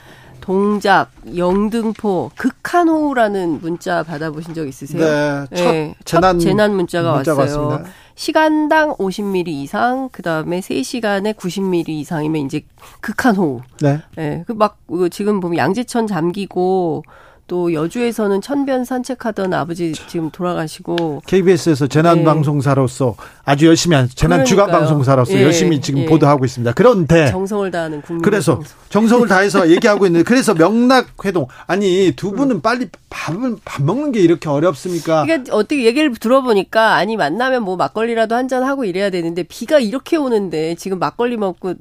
동작 영등포 극한 호우라는 문자 받아보신 적 있으세요? 네, 첫 예, 재난, 첫 재난 문자가, 문자가 왔어요. 왔습니다. 시간당 50mm 이상, 그 다음에 3시간에 90mm 이상이면 이제 극한 호우. 네. 예, 그막 지금 보면 양재천 잠기고 또 여주에서는 천변 산책하던 아버지 지금 돌아가시고 KBS에서 재난 예. 방송사로서 아주 열심히 한 재난 주간. 방송사로서 예, 열심히 지금 예. 보도하고 있습니다. 그런데 정성을 다하는 국민 그래서 정성 을 다해서 얘기하고 있는데 그래서 명락 회동 아니 두 음. 분은 빨리 밥을 밥 먹는 게 이렇게 어렵습니까? 그러니까 어떻게 얘기를 들어보니까 아니 만나면 뭐 막걸리라도 한 잔 하고 이래야 되는데 비가 이렇게 오는데 지금 막걸리 먹고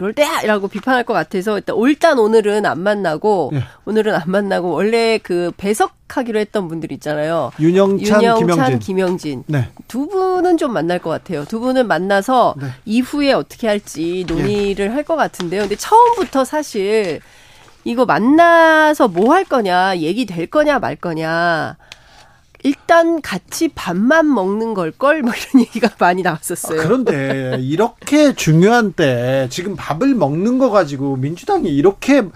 그럴 때야라고 비판할 것 같아서 일단 일단 오늘은 안 만나고 예. 오늘은 안 만나고 원래 그 배석하기로 했던 분들 있잖아요. 윤영찬, 윤영찬, 김영진. 김영진. 네. 두 분은 좀 만날 것 같아요. 두 분은 만나서 네. 이후에 어떻게 할지 논의를 할것 같은데요. 근데 처음부터 사실 이거 만나서 뭐 할 거냐, 얘기 될 거냐 말 거냐. 일단 같이 밥만 먹는 걸 걸 뭐 이런 얘기가 많이 나왔었어요. 아, 그런데 이렇게 중요한 때 지금 밥을 먹는 거 가지고 민주당이 이렇게 하,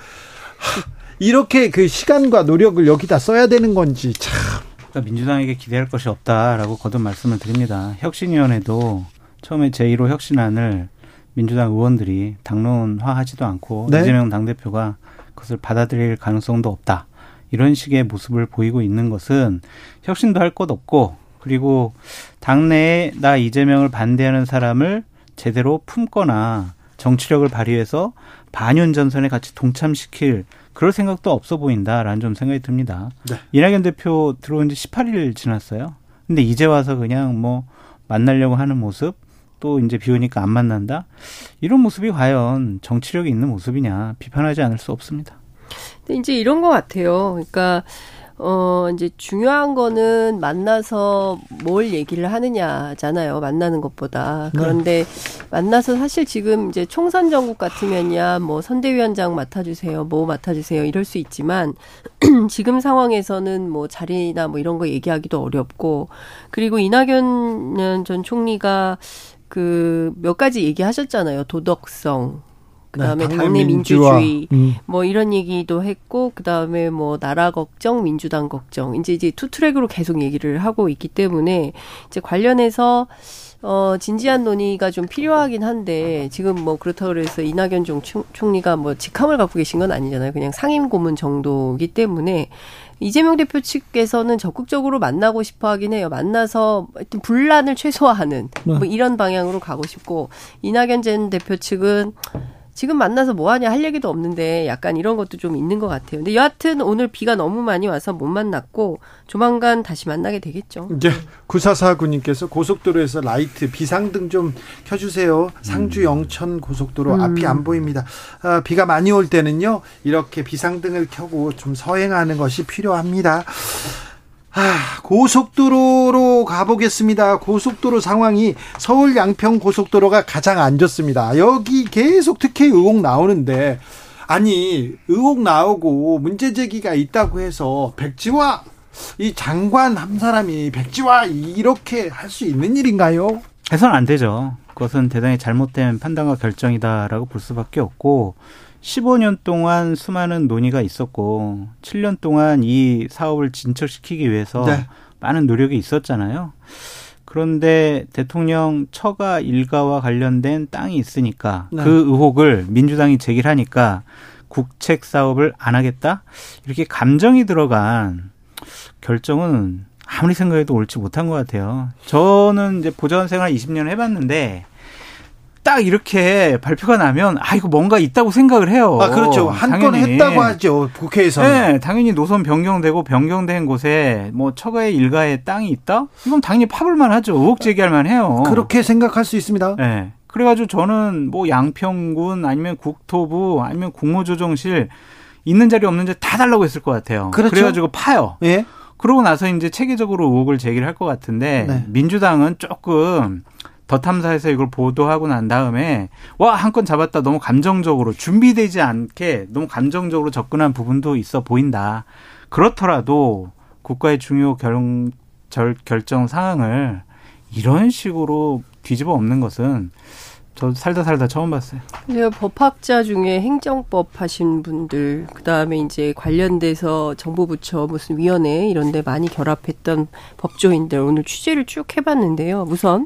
이렇게 그 시간과 노력을 여기다 써야 되는 건지 참 그러니까 민주당에게 기대할 것이 없다라고 거듭 말씀을 드립니다. 혁신위원회도 처음에 제1호 혁신안을 민주당 의원들이 당론화하지도 않고 네. 이재명 당대표가 그것을 받아들일 가능성도 없다. 이런 식의 모습을 보이고 있는 것은 혁신도 할 것 없고 그리고 당내에 나 이재명을 반대하는 사람을 제대로 품거나 정치력을 발휘해서 반윤 전선에 같이 동참시킬 그럴 생각도 없어 보인다라는 좀 생각이 듭니다. 네. 이낙연 대표 들어온 지 18일 지났어요. 근데 이제 와서 그냥 뭐 만나려고 하는 모습 또 이제 비 오니까 안 만난다. 이런 모습이 과연 정치력이 있는 모습이냐 비판하지 않을 수 없습니다. 근데 이제 이런 것 같아요. 그러니까 어 이제 중요한 거는 만나서 뭘 얘기를 하느냐잖아요. 만나는 것보다. 그런데 만나서 사실 지금 이제 총선 전국 같으면야 뭐 선대위원장 맡아주세요, 뭐 맡아주세요 이럴 수 있지만 지금 상황에서는 뭐 자리나 뭐 이런 거 얘기하기도 어렵고 그리고 이낙연 전 총리가 그 몇 가지 얘기하셨잖아요. 도덕성. 그다음에 네, 당내. 민주주의 음. 뭐 이런 얘기도 했고 그다음에 뭐 나라 걱정, 민주당 걱정. 이제 이제 투 트랙으로 계속 얘기를 하고 있기 때문에 이제 관련해서 어 진지한 논의가 좀 필요하긴 한데 지금 뭐 그렇다고 그래서 이낙연 총, 총리가 뭐 직함을 갖고 계신 건 아니잖아요. 그냥 상임 고문 정도이기 때문에 이재명 대표 측에서는 적극적으로 만나고 싶어 하긴 해요. 만나서 하여튼 분란을 최소화하는 뭐 이런 방향으로 가고 싶고 이낙연 전 대표 측은 지금 만나서 뭐 하냐 할 얘기도 없는데 약간 이런 것도 좀 있는 것 같아요. 근데 여하튼 오늘 비가 너무 많이 와서 못 만났고 조만간 다시 만나게 되겠죠. 이제 9449님께서 고속도로에서 라이트 비상등 좀 켜주세요. 상주 영천 고속도로 음. 앞이 안 보입니다. 아, 비가 많이 올 때는요 이렇게 비상등을 켜고 좀 서행하는 것이 필요합니다. 아, 고속도로로 가보겠습니다. 고속도로 상황이 서울 양평 고속도로가 가장 안 좋습니다. 여기 계속 특혜 의혹 나오는데 아니 의혹 나오고 문제 제기가 있다고 해서 백지화 이 장관 한 사람이 백지화 이렇게 할 수 있는 일인가요? 해서는 안 되죠. 그것은 대단히 잘못된 판단과 결정이다라고 볼 수밖에 없고 15년 동안 수많은 논의가 있었고 7년 동안 이 사업을 진척시키기 위해서 네. 많은 노력이 있었잖아요. 그런데 대통령 처가 일가와 관련된 땅이 있으니까 네. 그 의혹을 민주당이 제기를 하니까 국책 사업을 안 하겠다? 이렇게 감정이 들어간 결정은 아무리 생각해도 옳지 못한 것 같아요. 저는 이제 보좌관 생활 20년 해봤는데 딱 이렇게 발표가 나면 아 이거 뭔가 있다고 생각을 해요. 아 그렇죠. 한 건 했다고 하죠 국회에서. 네, 당연히 노선 변경되고 변경된 곳에 뭐 처가의 일가의 땅이 있다? 이건 당연히 파볼만 하죠. 의혹 제기할 만 해요. 그렇게 생각할 수 있습니다. 네. 그래가지고 저는 뭐 양평군 아니면 국토부 아니면 국무조정실 있는 자리 없는 자리 다 달라고 했을 것 같아요. 그렇죠? 그래가지고 파요. 예. 그러고 나서 이제 체계적으로 의혹을 제기를 할 것 같은데 네. 민주당은 조금 더 탐사해서 이걸 보도하고 난 다음에 와 한 건 잡았다 너무 감정적으로 준비되지 않게 너무 감정적으로 접근한 부분도 있어 보인다. 그렇더라도 국가의 중요 결, 절, 결정 상황을 이런 식으로 뒤집어 엎는 것은 저 살다 살다 처음 봤어요. 네, 법학자 중에 행정법 하신 분들, 그 다음에 이제 관련돼서 정부부처 무슨 위원회 이런 데 많이 결합했던 법조인들 오늘 취재를 쭉 해봤는데요. 우선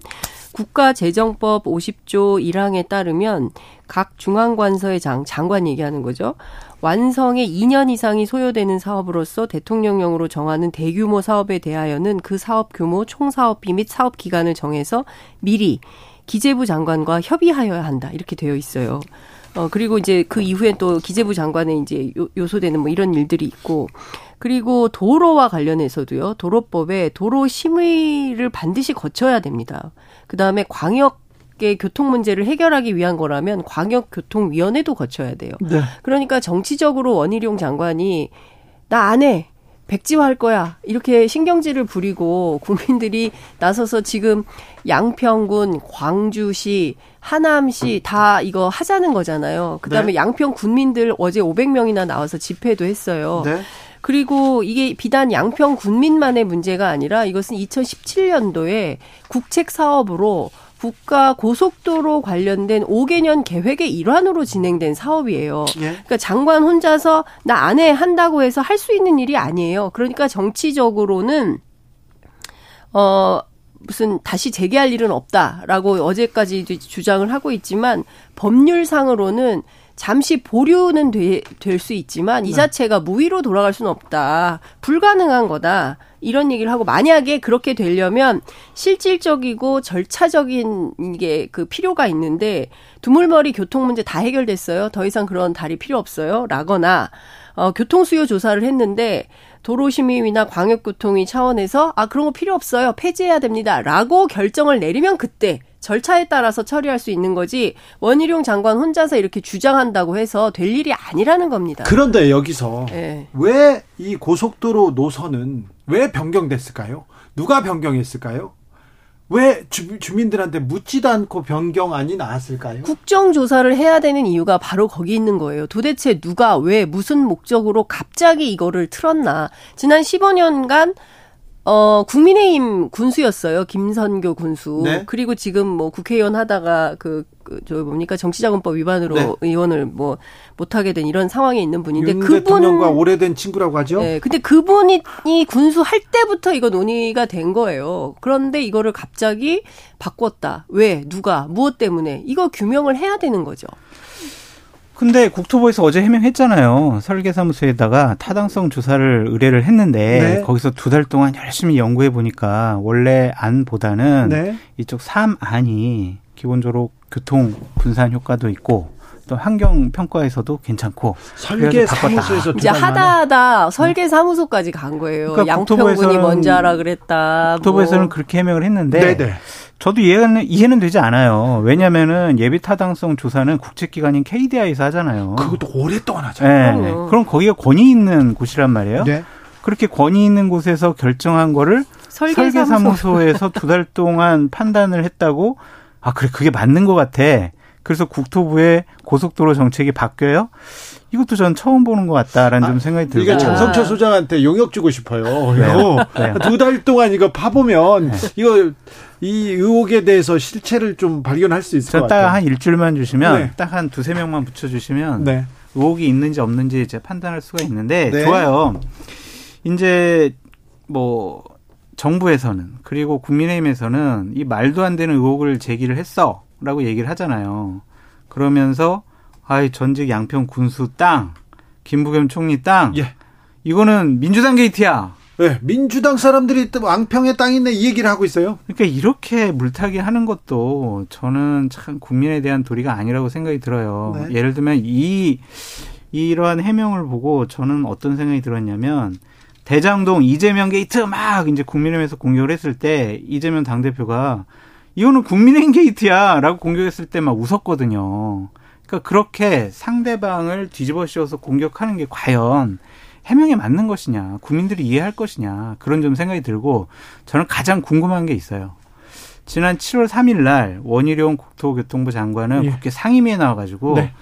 국가재정법 50조 1항에 따르면 각 중앙관서의 장, 장관 얘기하는 거죠. 완성에 2년 이상이 소요되는 사업으로서 대통령령으로 정하는 대규모 사업에 대하여는 그 사업 규모, 총사업비 및 사업 기간을 정해서 미리 기재부 장관과 협의하여야 한다. 이렇게 되어 있어요. 어, 그리고 이제 그 이후에 또 기재부 장관에 이제 요, 요소되는 뭐 이런 일들이 있고, 그리고 도로와 관련해서도요, 도로법에 도로 심의를 반드시 거쳐야 됩니다. 그 다음에 광역 의 교통 문제를 해결하기 위한 거라면 광역교통위원회도 거쳐야 돼요. 네. 그러니까 정치적으로 원희룡 장관이 나 안 해. 백지화할 거야. 이렇게 신경질을 부리고 국민들이 나서서 지금 양평군, 광주시, 하남시 다 이거 하자는 거잖아요. 그다음에 네. 양평 군민들 어제 500명이나 나와서 집회도 했어요. 네. 그리고 이게 비단 양평 군민만의 문제가 아니라 이것은 2017년도에 국책 사업으로 국가 고속도로 관련된 5개년 계획의 일환으로 진행된 사업이에요. 예. 그러니까 장관 혼자서 나 안에 한다고 해서 할 수 있는 일이 아니에요. 그러니까 정치적으로는 어 무슨 다시 재개할 일은 없다라고 어제까지 주장을 하고 있지만 법률상으로는 잠시 보류는 될 수 있지만 이 네. 자체가 무위로 돌아갈 수는 없다. 불가능한 거다. 이런 얘기를 하고 만약에 그렇게 되려면 실질적이고 절차적인 이게 그 필요가 있는데 두물머리 교통 문제 다 해결됐어요. 더 이상 그런 달이 필요 없어요. 라거나 어 교통 수요 조사를 했는데 도로심의위나 광역교통위 차원에서 아 그런 거 필요 없어요. 폐지해야 됩니다.라고 결정을 내리면 그때 절차에 따라서 처리할 수 있는 거지 원희룡 장관 혼자서 이렇게 주장한다고 해서 될 일이 아니라는 겁니다. 그런데 여기서 네. 왜이 고속도로 노선은 왜 변경됐을까요? 누가 변경했을까요? 왜 주, 주민들한테 묻지도 않고 변경안이 나왔을까요? 국정조사를 해야 되는 이유가 바로 거기 있는 거예요. 도대체 누가 왜 무슨 목적으로 갑자기 이거를 틀었나. 지난 15년간 어, 국민의힘 군수였어요. 김선교 군수. 네. 그리고 지금 뭐 국회의원 하다가 그, 그, 저 뭡니까 정치자금법 위반으로 네. 의원을 뭐 못하게 된 이런 상황에 있는 분인데 그분 대통령과 오래된 친구라고 하죠. 네. 근데 그분이 이 군수 할 때부터 이거 논의가 된 거예요. 그런데 이거를 갑자기 바꿨다. 왜? 누가? 무엇 때문에? 이거 규명을 해야 되는 거죠. 근데 국토부에서 어제 해명했잖아요. 설계사무소에다가 타당성 조사를 의뢰를 했는데 네. 거기서 두 달 동안 열심히 연구해 보니까 원래 안보다는 네. 이쪽 3안이 기본적으로 교통 분산 효과도 있고 또 환경 평가에서도 괜찮고 설계 사무소에서 이제 하다하다 설계 사무소까지 간 거예요. 그러니까 양평군이 먼저 하라 그랬다. 국토부에서는 뭐. 그렇게 해명을 했는데 네네. 저도 이해는 이해는 되지 않아요. 왜냐면은 예비 타당성 조사는 국책기관인 KDI에서 하잖아요. 그것도 오랫동안 하잖아요. 네. 그럼 거기가 권위 있는 곳이란 말이에요. 네. 그렇게 권위 있는 곳에서 결정한 거를 설계사무소에서 두 달 동안 판단을 했다고 아 그래 그게 맞는 것 같아. 그래서 국토부의 고속도로 정책이 바뀌어요. 이것도 전 처음 보는 것 같다라는 아, 좀 생각이 들고. 이거 장성철 소장한테 용역 주고 싶어요. 네. 두달 동안 이거 파보면 이거 이 의혹에 대해서 실체를 좀 발견할 수 있을 것 같아요. 저딱한 일주일만 주시면 네. 딱한 두세 명만 붙여주시면 네. 의혹이 있는지 없는지 이제 판단할 수가 있는데 네. 좋아요. 이제 뭐 정부에서는 그리고 국민의힘에서는 이 말도 안 되는 의혹을 제기를 했어 라고 얘기를 하잖아요. 그러면서 아이 전직 양평 군수 땅, 김부겸 총리 땅, 예. 이거는 민주당 게이트야. 네, 민주당 사람들이 또 왕평의 땅 있네 이 얘기를 하고 있어요. 그러니까 이렇게 물타기 하는 것도 저는 참 국민에 대한 도리가 아니라고 생각이 들어요. 네. 예를 들면 이 이러한 해명을 보고 저는 어떤 생각이 들었냐면 대장동 이재명 게이트 막 이제 국민의힘에서 공격을 했을 때 이재명 당대표가 이거는 국민의힘 게이트야라고 공격했을 때 막 웃었거든요. 그러니까 그렇게 상대방을 뒤집어 씌워서 공격하는 게 과연 해명에 맞는 것이냐, 국민들이 이해할 것이냐, 그런 좀 생각이 들고, 저는 가장 궁금한 게 있어요. 지난 7월 3일 날 원희룡 국토교통부 장관은 예. 국회 상임위에 나와가지고, 네.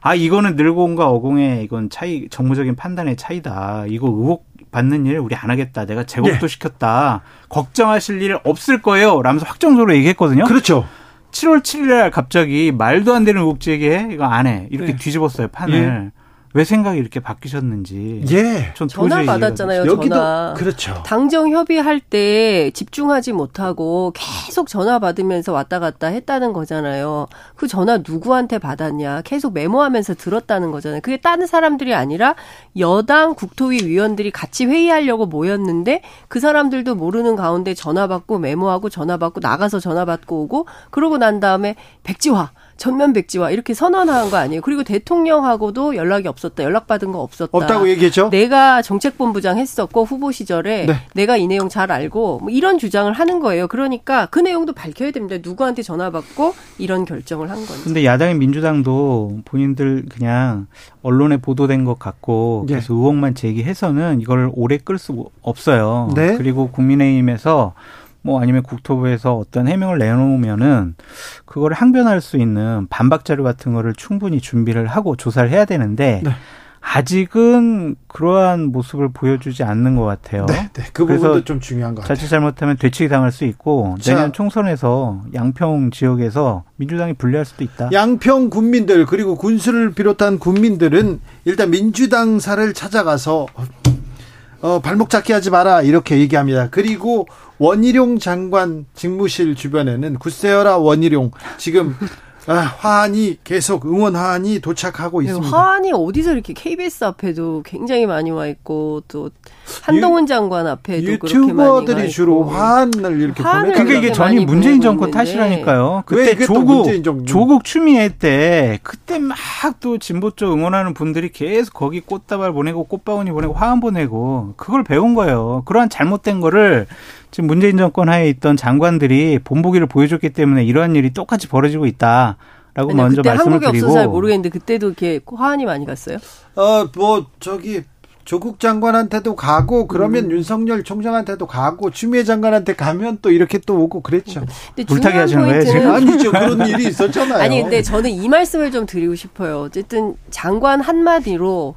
아, 이거는 늘고온과 어공의 이건 차이, 정무적인 판단의 차이다. 이거 의혹 받는 일 우리 안 하겠다. 내가 제곡도 예. 시켰다. 걱정하실 일 없을 거예요. 라면서 확정적으로 얘기했거든요. 그렇죠. 7월 7일 날 갑자기 말도 안 되는 의혹 제기해? 이거 안 해. 이렇게 네. 뒤집었어요, 판을. 왜 생각이 이렇게 바뀌셨는지. 예. 전 전화 받았잖아요. 여기도 전화. 그렇죠. 당정 협의할 때 집중하지 못하고 계속 전화 받으면서 왔다 갔다 했다는 거잖아요. 그 전화 누구한테 받았냐? 계속 메모하면서 들었다는 거잖아요. 그게 다른 사람들이 아니라 여당 국토위 위원들이 같이 회의하려고 모였는데 그 사람들도 모르는 가운데 전화 받고 메모하고 전화 받고 나가서 전화 받고 오고 그러고 난 다음에 백지화 전면 백지화 이렇게 선언한 거 아니에요. 그리고 대통령하고도 연락이 없었다. 연락받은 거 없었다. 없다고 얘기했죠. 내가 정책본부장 했었고 후보 시절에 네. 내가 이 내용 잘 알고 뭐 이런 주장을 하는 거예요. 그러니까 그 내용도 밝혀야 됩니다. 누구한테 전화 받고 이런 결정을 한 건지. 근데 야당인 민주당도 본인들 그냥 언론에 보도된 것 같고 예. 그래서 의혹만 제기해서는 이걸 오래 끌 수 없어요. 네. 그리고 국민의힘에서 뭐 아니면 국토부에서 어떤 해명을 내놓으면은 그걸 항변할 수 있는 반박 자료 같은 거를 충분히 준비를 하고 조사를 해야 되는데 네. 아직은 그러한 모습을 보여주지 않는 것 같아요. 네, 네. 그 부분도 좀 중요한 것 같아요. 자칫 잘못하면 되치기 당할 수 있고 자. 내년 총선에서 양평 지역에서 민주당이 불리할 수도 있다. 양평 군민들 그리고 군수를 비롯한 군민들은 일단 민주당사를 찾아가서 어, 발목 잡기 하지 마라 이렇게 얘기합니다. 그리고 원희룡 장관 직무실 주변에는 굳세어라 원희룡 지금 아, 화환이 계속 응원 화환이 도착하고 있습니다. 화환이 어디서 이렇게 KBS 앞에도 굉장히 많이 와 있고 또 한동훈 장관 앞에도 그렇게 많이 가 유튜버들이 주로. 화환을 이렇게 화환을 보내. 그러니까 이게 전이 문재인 정권. 탓이라니까요. 왜 그때 조국? 조국 추미애 때 그때 막 또 진보 쪽 응원하는 분들이 계속 거기 꽃다발 보내고 꽃바구니 보내고 화환 보내고 그걸 배운 거예요. 그러한 잘못된 거를 지금 문재인 정권 하에 있던 장관들이 본보기를 보여줬기 때문에 이러한 일이 똑같이 벌어지고 있다 라고 아니요, 먼저 그때 말씀을 한국에 드리고 없어서 잘 모르겠는데 그때도 이렇게 화환이 많이 갔어요. 어, 뭐 저기 조국 장관한테도 가고 그러면 음. 윤석열 총장한테도 가고 추미애 장관한테 가면 또 이렇게 또 오고 그랬죠. 근데 불타기 중요한 하시는 거예요, 지금? 포인트는 아니죠. 그런 일이 있었잖아요. 아니 근데 저는 이 말씀을 좀 드리고 싶어요. 어쨌든 장관 한마디로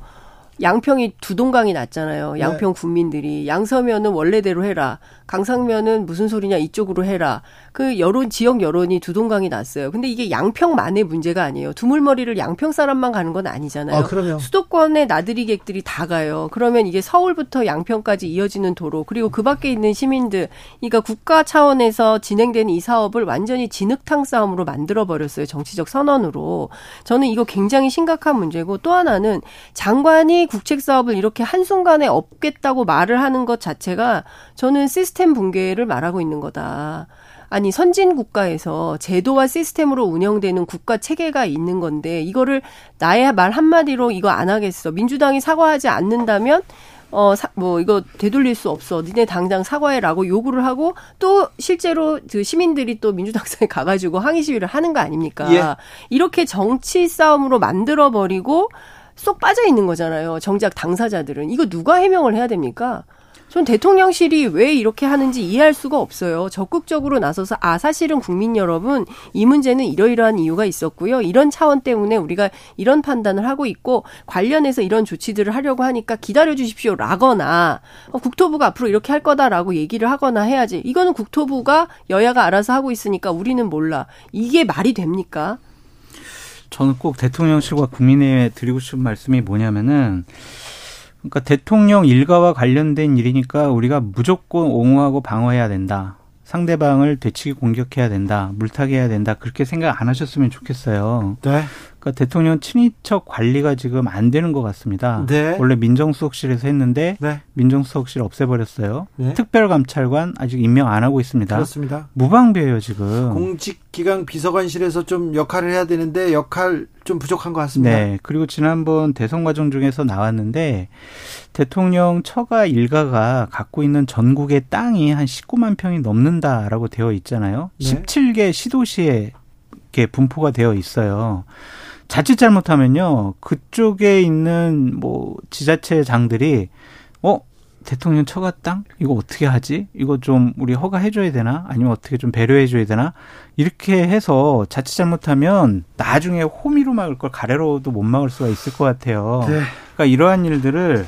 양평이 두 동강이 났잖아요. 양평 국민들이 양서면은 원래대로 해라. 강상면은 무슨 소리냐 이쪽으로 해라. 그 여론 지역 여론이 두 동강이 났어요. 근데 이게 양평만의 문제가 아니에요. 두물머리를 양평 사람만 가는 건 아니잖아요. 아, 그럼요. 수도권의 나들이객들이 다 가요. 그러면 이게 서울부터 양평까지 이어지는 도로 그리고 그 밖에 있는 시민들 그러니까 국가 차원에서 진행되는 이 사업을 완전히 진흙탕 싸움으로 만들어 버렸어요. 정치적 선언으로. 저는 이거 굉장히 심각한 문제고 또 하나는 장관이 국책 사업을 이렇게 한순간에 없겠다고 말을 하는 것 자체가 저는 시스템 붕괴를 말하고 있는 거다. 아니 선진 국가에서 제도와 시스템으로 운영되는 국가 체계가 있는 건데 이거를 나의 말 한마디로 이거 안 하겠어. 민주당이 사과하지 않는다면 어, 사, 뭐, 이거 되돌릴 수 없어. 니네 당장 사과해라고 요구를 하고 또 실제로 그 시민들이 또 민주당사에 가가지고 항의 시위를 하는 거 아닙니까? 예. 이렇게 정치 싸움으로 만들어버리고 쏙 빠져 있는 거잖아요. 정작 당사자들은 이거 누가 해명을 해야 됩니까? 전 대통령실이 왜 이렇게 하는지 이해할 수가 없어요. 적극적으로 나서서 아 사실은 국민 여러분 이 문제는 이러이러한 이유가 있었고요. 이런 차원 때문에 우리가 이런 판단을 하고 있고 관련해서 이런 조치들을 하려고 하니까 기다려 주십시오라거나 어, 국토부가 앞으로 이렇게 할 거다라고 얘기를 하거나 해야지. 이거는 국토부가 여야가 알아서 하고 있으니까 우리는 몰라. 이게 말이 됩니까? 저는 꼭 대통령실과 국민의힘에 드리고 싶은 말씀이 뭐냐면은 그러니까 대통령 일가와 관련된 일이니까 우리가 무조건 옹호하고 방어해야 된다. 상대방을 되치기 공격해야 된다. 물타기해야 된다. 그렇게 생각 안 하셨으면 좋겠어요. 네. 그러니까 대통령 친인척 관리가 지금 안 되는 것 같습니다. 네. 원래 민정수석실에서 했는데 네. 민정수석실 없애버렸어요. 네. 특별감찰관 아직 임명 안 하고 있습니다. 그렇습니다. 무방비예요 지금. 공직기강 비서관실에서 좀 역할을 해야 되는데 역할 좀 부족한 것 같습니다. 네. 그리고 지난번 대선 과정 중에서 나왔는데 대통령 처가 일가가 갖고 있는 전국의 땅이 한 19만 평이 넘는다라고 되어 있잖아요. 네. 17개 시도시에 이렇게 분포가 되어 있어요. 자칫 잘못하면요. 그쪽에 있는 뭐 지자체 장들이 어 대통령 처가 땅 이거 어떻게 하지? 이거 좀 우리 허가해 줘야 되나? 아니면 어떻게 좀 배려해 줘야 되나? 이렇게 해서 자칫 잘못하면 나중에 호미로 막을 걸 가래로도 못 막을 수가 있을 것 같아요. 네. 그러니까 이러한 일들을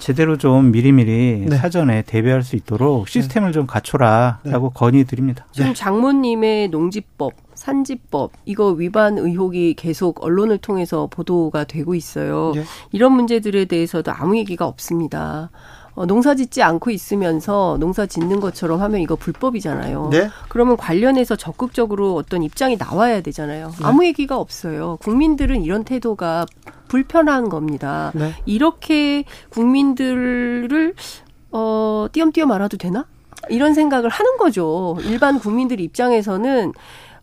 제대로 좀 미리미리 네. 사전에 대비할 수 있도록 시스템을 좀 갖춰라라고 건의드립니다. 지금 장모님의 농지법, 산지법 이거 위반 의혹이 계속 언론을 통해서 보도가 되고 있어요. 네. 이런 문제들에 대해서도 아무 얘기가 없습니다. 어, 농사 짓지 않고 있으면서 농사 짓는 것처럼 하면 이거 불법이잖아요. 네. 그러면 관련해서 적극적으로 어떤 입장이 나와야 되잖아요. 네. 아무 얘기가 없어요. 국민들은 이런 태도가 불편한 겁니다. 네. 이렇게 국민들을 어 띄엄띄엄 말아도 되나? 이런 생각을 하는 거죠. 일반 국민들 입장에서는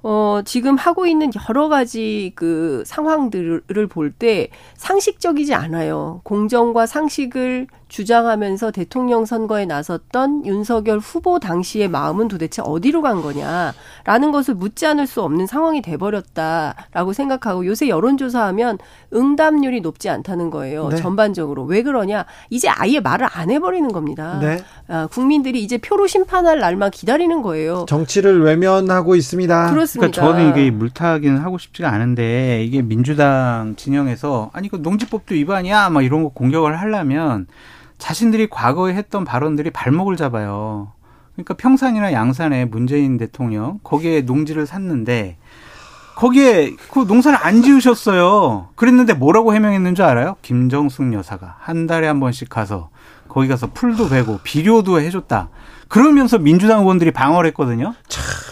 어, 지금 하고 있는 여러 가지 그 상황들을 볼 때 상식적이지 않아요. 공정과 상식을 주장하면서 대통령 선거에 나섰던 윤석열 후보 당시의 마음은 도대체 어디로 간 거냐라는 것을 묻지 않을 수 없는 상황이 돼버렸다라고 생각하고 요새 여론조사하면 응답률이 높지 않다는 거예요. 네. 전반적으로. 왜 그러냐? 이제 아예 말을 안 해버리는 겁니다. 네. 아, 국민들이 이제 표로 심판할 날만 기다리는 거예요. 정치를 외면하고 있습니다. 그렇습니다. 그러니까 저는 이게 물타기는 하고 싶지가 않은데 이게 민주당 진영에서 아니 그 농지법도 위반이야 막 이런 거 공격을 하려면 자신들이 과거에 했던 발언들이 발목을 잡아요. 그러니까 평산이나 양산에 문재인 대통령 거기에 농지를 샀는데 거기에 그 농사를 안 지으셨어요. 그랬는데 뭐라고 해명했는 줄 알아요? 김정숙 여사가 한 달에 한 번씩 가서 거기 가서 풀도 베고 비료도 해줬다. 그러면서 민주당 의원들이 방어를 했거든요.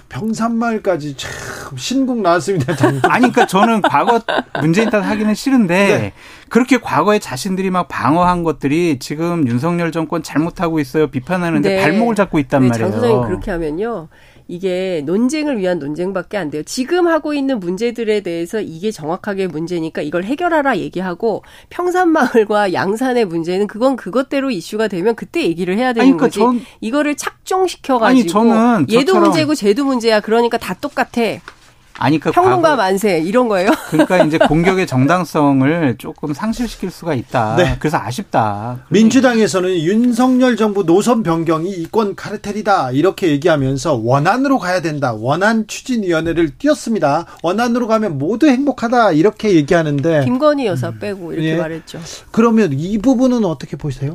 평산마을까지 참 신곡 나왔습니다. 장- 아니, 그러니까 저는 과거 문재인 탓 하기는 싫은데 네. 그렇게 과거에 자신들이 막 방어한 것들이 지금 윤석열 정권 잘못하고 있어요. 비판하는데 네. 발목을 잡고 있단 네, 말이에요. 장 소장님 그렇게 하면요. 이게 논쟁을 위한 논쟁밖에 안 돼요. 지금 하고 있는 문제들에 대해서 이게 정확하게 문제니까 이걸 해결하라 얘기하고 평산마을과 양산의 문제는 그건 그것대로 이슈가 되면 그때 얘기를 해야 되는 아니, 그러니까 거지. 전- 이거도 착종시켜가지고 아니, 저는 얘도 저처럼- 문제고 쟤도 문제야. 그러니까 다 똑같아. 아니, 그 평론가 과거- 만세 이런 거예요. 그러니까 이제 공격의 정당성을 조금 상실시킬 수가 있다. 네. 그래서 아쉽다. 민주당에서는 윤석열 정부 노선 변경이 이권 카르텔이다 이렇게 얘기하면서 원안으로 가야 된다. 원안 추진위원회를 띄웠습니다. 원안으로 가면 모두 행복하다 이렇게 얘기하는데 김건희 여사 빼고 이렇게 예. 말했죠. 그러면 이 부분은 어떻게 보세요?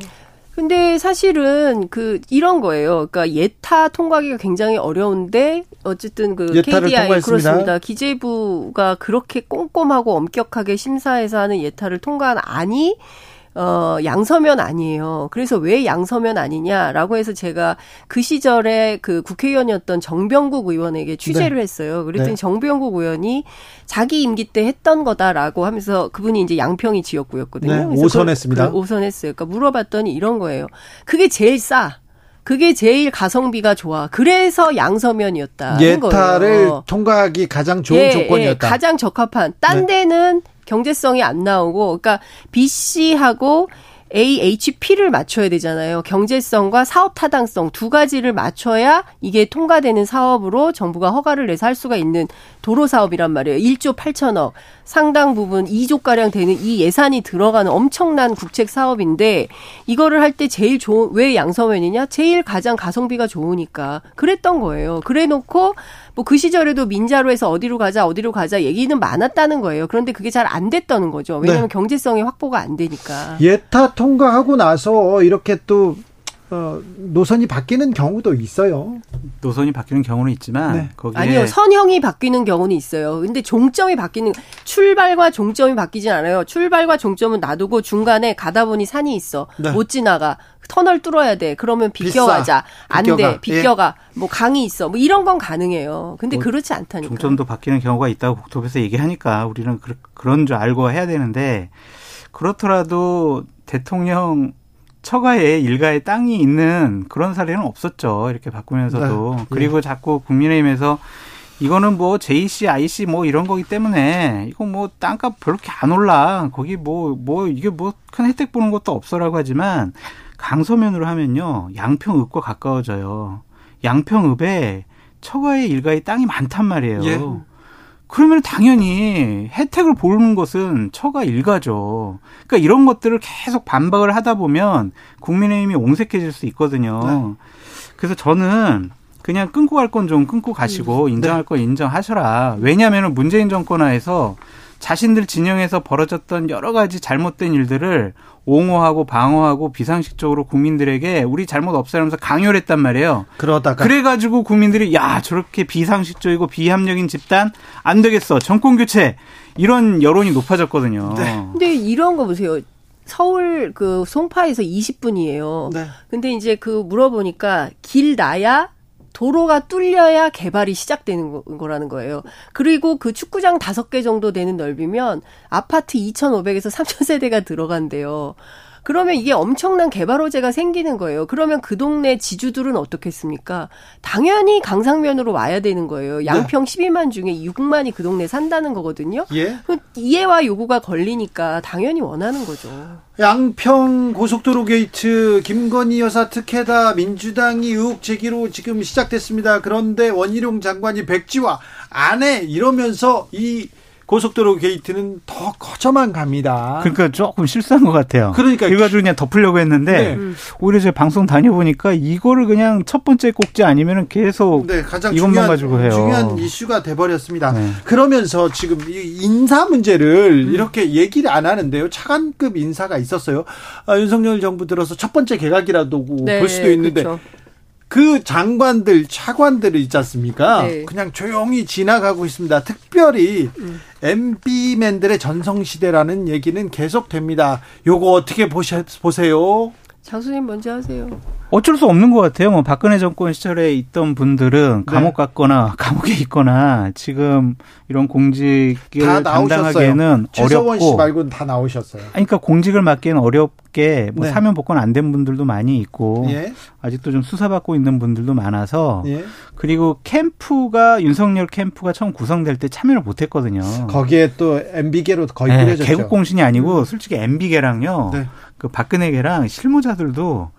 근데 사실은 그 이런 거예요. 그러니까 예타 통과하기가 굉장히 어려운데 어쨌든 그 KDI 통과했습니다. 그렇습니다. 기재부가 그렇게 꼼꼼하고 엄격하게 심사해서 하는 예타를 통과한 안이 어, 양서면 아니에요. 그래서 왜 양서면 아니냐라고 해서 제가 그 시절에 그 국회의원이었던 정병국 의원에게 취재를 했어요. 그랬더니 네. 정병국 의원이 자기 임기 때 했던 거다라고 하면서 그분이 이제 양평이 지역구였거든요. 네, 오선했습니다. 그- 그 오선했어요. 그러니까 물어봤더니 이런 거예요. 그게 제일 싸. 그게 제일 가성비가 좋아. 그래서 양서면이었다. 예타를 통과하기 가장 좋은 예, 조건이었다. 예, 가장 적합한. 딴 네. 데는 경제성이 안 나오고, 그러니까 B 씨하고 AHP를 맞춰야 되잖아요. 경제성과 사업 타당성 두 가지를 맞춰야 이게 통과되는 사업으로 정부가 허가를 내서 할 수가 있는 도로 사업이란 말이에요. 1조 8천억 상당 부분 2조 가량 되는 이 예산이 들어가는 엄청난 국책 사업인데 이거를 할 때 제일 좋은 왜 양서면이냐? 제일 가장 가성비가 좋으니까 그랬던 거예요. 그래놓고 뭐 그 시절에도 민자로 해서 어디로 가자 어디로 가자 얘기는 많았다는 거예요. 그런데 그게 잘 안 됐다는 거죠. 왜냐하면 네. 경제성이 확보가 안 되니까. 예타 통과하고 나서 이렇게 또 어, 노선이 바뀌는 경우도 있어요. 노선이 바뀌는 경우는 있지만 네. 거기에 아니요 선형이 바뀌는 경우는 있어요. 근데 종점이 바뀌는 출발과 종점이 바뀌진 않아요. 출발과 종점은 놔두고 중간에 가다 보니 산이 있어 네. 못 지나가 터널 뚫어야 돼. 그러면. 비껴가자. 안 비껴가. 예. 돼. 비껴가. 뭐 강이 있어. 뭐 이런 건 가능해요. 근데 뭐 그렇지 않다니까. 종점도 바뀌는 경우가 있다고 국토부에서 얘기하니까 우리는 그, 그런 줄 알고 해야 되는데 그렇더라도 대통령 처가에 일가에 땅이 있는 그런 사례는 없었죠. 이렇게 바꾸면서도. 네. 그리고 자꾸 국민의힘에서 이거는 뭐 JC, IC 뭐 이런 거기 때문에 이거 뭐 땅값 별렇게 안 올라. 거기 뭐, 뭐 이게 뭐 큰 혜택 보는 것도 없어라고 하지만 강서면으로 하면요. 양평읍과 가까워져요. 양평읍에 처가의 일가의 땅이 많단 말이에요. 예. 그러면 당연히 혜택을 보는 것은 처가 일가죠. 그러니까 이런 것들을 계속 반박을 하다 보면 국민의힘이 옹색해질 수 있거든요. 그래서 저는 그냥 끊고 갈 건 좀 끊고 가시고 인정할 건 인정하셔라. 왜냐하면 문재인 정권 하에서 자신들 진영에서 벌어졌던 여러 가지 잘못된 일들을 옹호하고 방어하고 비상식적으로 국민들에게 우리 잘못 없애라면서 강요를 했단 말이에요. 그러다가 그래가지고 국민들이 야 저렇게 비상식적이고 비합력인 집단 안 되겠어 정권 교체 이런 여론이 높아졌거든요. 네. 근데 이런 거 보세요. 서울 그 송파에서 20분이에요. 네. 근데 이제 그 물어보니까 길 나야 도로가 뚫려야 개발이 시작되는 거- 거라는 거예요. 그리고 그 축구장 다섯 개 정도 되는 넓이면 아파트 2,500에서 3,000세대가 들어간대요. 그러면 이게 엄청난 개발 호재가 생기는 거예요. 그러면 그 동네 지주들은 어떻겠습니까? 당연히 강상면으로 와야 되는 거예요. 양평 12만 중에 6만이 그 동네 산다는 거거든요. 예. 그 이해와 요구가 걸리니까 당연히 원하는 거죠. 양평 고속도로 게이트 김건희 여사 특혜다 민주당이 의혹 제기로 지금 시작됐습니다. 그런데 원희룡 장관이 백지화 안해 이러면서 이 고속도로 게이트는 더 커져만 갑니다. 그러니까 조금 실수한 것 같아요. 그러니까 이거 가지고 그냥 덮으려고 했는데 네. 오히려 제가 방송 다녀보니까 이거를 그냥 첫 번째 꼭지 아니면은 계속 네, 가장 이것만 중요한, 가지고 해요. 중요한 이슈가 돼버렸습니다. 네. 그러면서 지금 이 인사 문제를 이렇게 얘기를 안 하는데요. 차관급 인사가 있었어요. 아, 윤석열 정부 들어서 첫 번째 개각이라도 볼 수도 있는데 그렇죠. 그 장관들, 차관들을 있지 않습니까? 네. 그냥 조용히 지나가고 있습니다. 특별히 음. MB맨들의 전성시대라는 얘기는 계속됩니다. 요거 어떻게 보셔, 보세요? 장수님 먼저 하세요. 어쩔 수 없는 것 같아요. 뭐 박근혜 정권 시절에 있던 분들은 네. 감옥 갔거나 감옥에 있거나 지금 이런 공직을 다 나오셨어요. 담당하기에는 최서원 씨 어렵고 말고는 다 나오셨어요. 아니, 그러니까 공직을 맡기는 어렵게 뭐 네. 사면 복권 안 된 분들도 많이 있고 예. 아직도 좀 수사받고 있는 분들도 많아서 예. 그리고 캠프가 윤석열 캠프가 처음 구성될 때 참여를 못했거든요. 거기에 또 MB계로 거의 네, 뿌려졌죠. 개국 공신이 아니고 솔직히 MB계랑요. 네. 그 박근혜계랑 실무자들도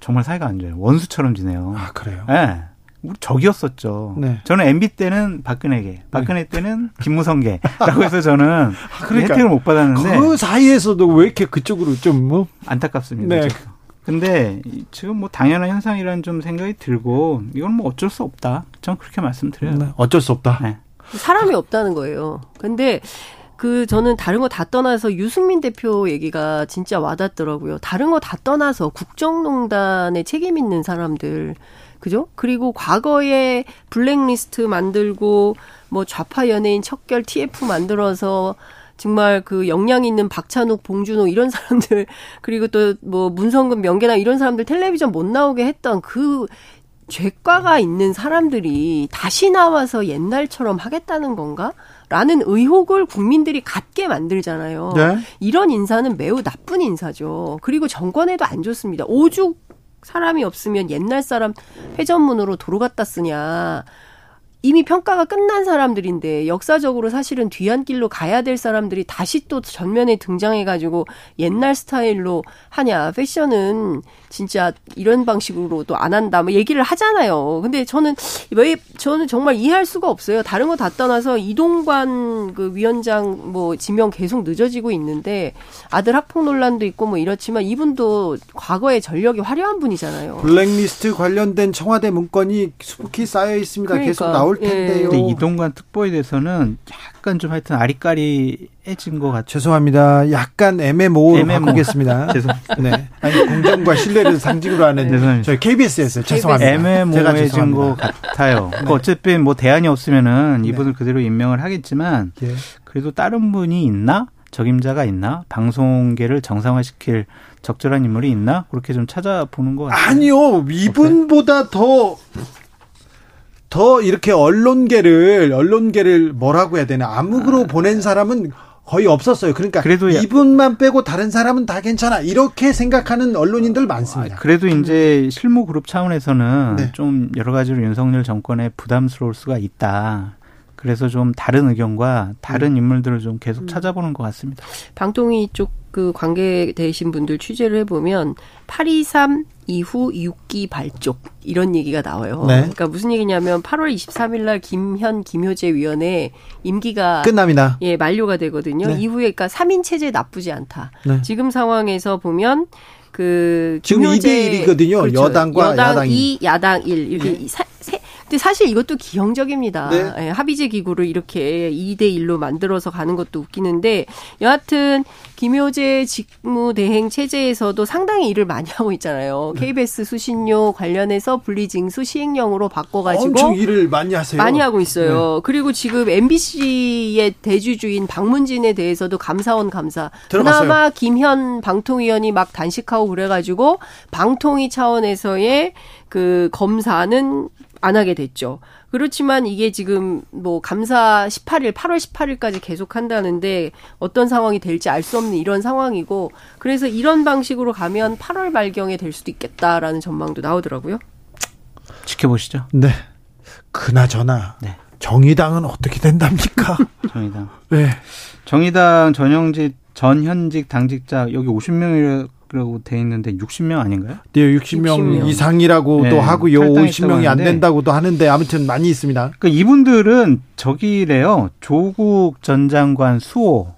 정말 사이가 안 좋아요. 원수처럼 지내요. 아, 그래요? 네. 우리 적이었었죠. 네. 저는 MB 때는 박근혜계, 박근혜 때는 김무성계라고 해서 저는 그러니까 혜택을 못 받았는데 그 사이에서도 왜 이렇게 그쪽으로 좀 뭐? 안타깝습니다. 네. 저도. 근데 이- 지금 뭐 당연한 현상이라는 좀 생각이 들고 이건 뭐 어쩔 수 없다. 전 그렇게 말씀드려요. 네, 어쩔 수 없다. 네. 사람이 없다는 거예요. 근데 그 저는 다른 거 다 떠나서 유승민 대표 얘기가 진짜 와닿더라고요. 다른 거 다 떠나서 국정농단에 책임 있는 사람들 그죠? 그리고 과거에 블랙리스트 만들고 뭐 좌파 연예인 척결 TF 만들어서 정말 그 역량 있는 박찬욱, 봉준호 이런 사람들 그리고 또 뭐 문성근, 명계나 이런 사람들 텔레비전 못 나오게 했던 그 죄과가 있는 사람들이 다시 나와서 옛날처럼 하겠다는 건가? 라는 의혹을 국민들이 갖게 만들잖아요. 네. 이런 인사는 매우 나쁜 인사죠. 그리고 정권에도 안 좋습니다. 오죽 사람이 없으면 옛날 사람 회전문으로 도로 갖다 쓰냐. 이미 평가가 끝난 사람들인데 역사적으로 사실은 뒤안길로 가야 될 사람들이 다시 또 전면에 등장해가지고 옛날 스타일로 하냐 패션은 진짜 이런 방식으로 또 안 한다 뭐 얘기를 하잖아요. 근데 저는 왜 저는 정말 이해할 수가 없어요. 다른 거 다 떠나서 이동관 그 위원장 뭐 지명 계속 늦어지고 있는데 아들 학폭 논란도 있고 뭐 이렇지만 이분도 과거에 전력이 화려한 분이잖아요. 블랙리스트 관련된 청와대 문건이 수북히 쌓여 있습니다. 그러니까, 계속 나올 텐데요. 근데 이동관 특보에 대해서는 약간 좀 하여튼 아리까리해진 것 같죠. 죄송합니다. 약간 애매모호로 애매모. 바꾸겠습니다. 죄송합니다. 네. 아니 공정과 신뢰를 상징으로 하는 죄송합니다. 저희 KBS에서 죄송합니다. 제가 애매모호해진 죄송합니다. 것 같아요. 그러니까 어쨌든 뭐 대안이 없으면은 이분을 그대로 임명을 하겠지만 예. 그래도 다른 분이 있나? 적임자가 있나? 방송계를 정상화시킬 적절한 인물이 있나? 그렇게 좀 찾아보는 것 같아요. 아니요, 이분보다 더, 더 이렇게 언론계를, 언론계를 뭐라고 해야 되나, 암흑으로 보낸 사람은 거의 없었어요. 그러니까 그래도 야- 이분만 빼고 다른 사람은 다 괜찮아. 이렇게 생각하는 언론인들 많습니다. 그래도 이제 실무 그룹 차원에서는 네. 좀 여러 가지로 윤석열 정권에 부담스러울 수가 있다. 그래서 좀 다른 의견과 다른 음. 인물들을 좀 계속 찾아보는 것 같습니다. 방통위 쪽 그 관계되신 분들 취재를 해보면 823 이후 6기 발족 이런 얘기가 나와요. 네. 그러니까 무슨 얘기냐면 8월 23일 날 김현 김효재 위원회 임기가 끝납니다. 예, 만료가 되거든요. 네. 이후에 그러니까 3인 체제 나쁘지 않다. 네. 지금 상황에서 보면 그 지금 김효재- 2대 1이거든요. 여당과 여당 야당이. 2, 야당 1 이렇게 이 사, 세, 근데 사실 이것도 기형적입니다. 네. 예, 합의제 기구를 이렇게 2대 1로 만들어서 가는 것도 웃기는데 여하튼 김효재 직무대행 체제에서도 상당히 일을 많이 하고 있잖아요. 네. KBS 수신료 관련해서 분리징수 시행령으로 바꿔가지고 엄청 일을 많이 하세요. 많이 하고 있어요. 그리고 지금 MBC의 대주주인 박문진에 대해서도 감사원 감사. 들어갔어요. 그나마 김현 방통위원이 막 단식하고 그래가지고 방통위 차원에서의 그 검사는 안 하게 됐죠. 그렇지만 이게 지금 뭐 감사 18일, 8월 18일까지 계속 한다는데 어떤 상황이 될지 알 수 없는 이런 상황이고 그래서 이런 방식으로 가면 8월 말경에 될 수도 있겠다라는 전망도 나오더라고요. 지켜보시죠. 네. 그나저나 네. 정의당은 어떻게 된답니까? 정의당. 네. 정의당 전형직 전 현직 당직자 여기 50명이라고 돼 있는데 60명 아닌가요? 네, 60명, 60명. 이상이라고도 네, 하고요. 탈당했다고 50명이 안. 된다고도 하는데 아무튼 많이 있습니다. 그러니까 이분들은 저기래요. 조국 전 장관 수호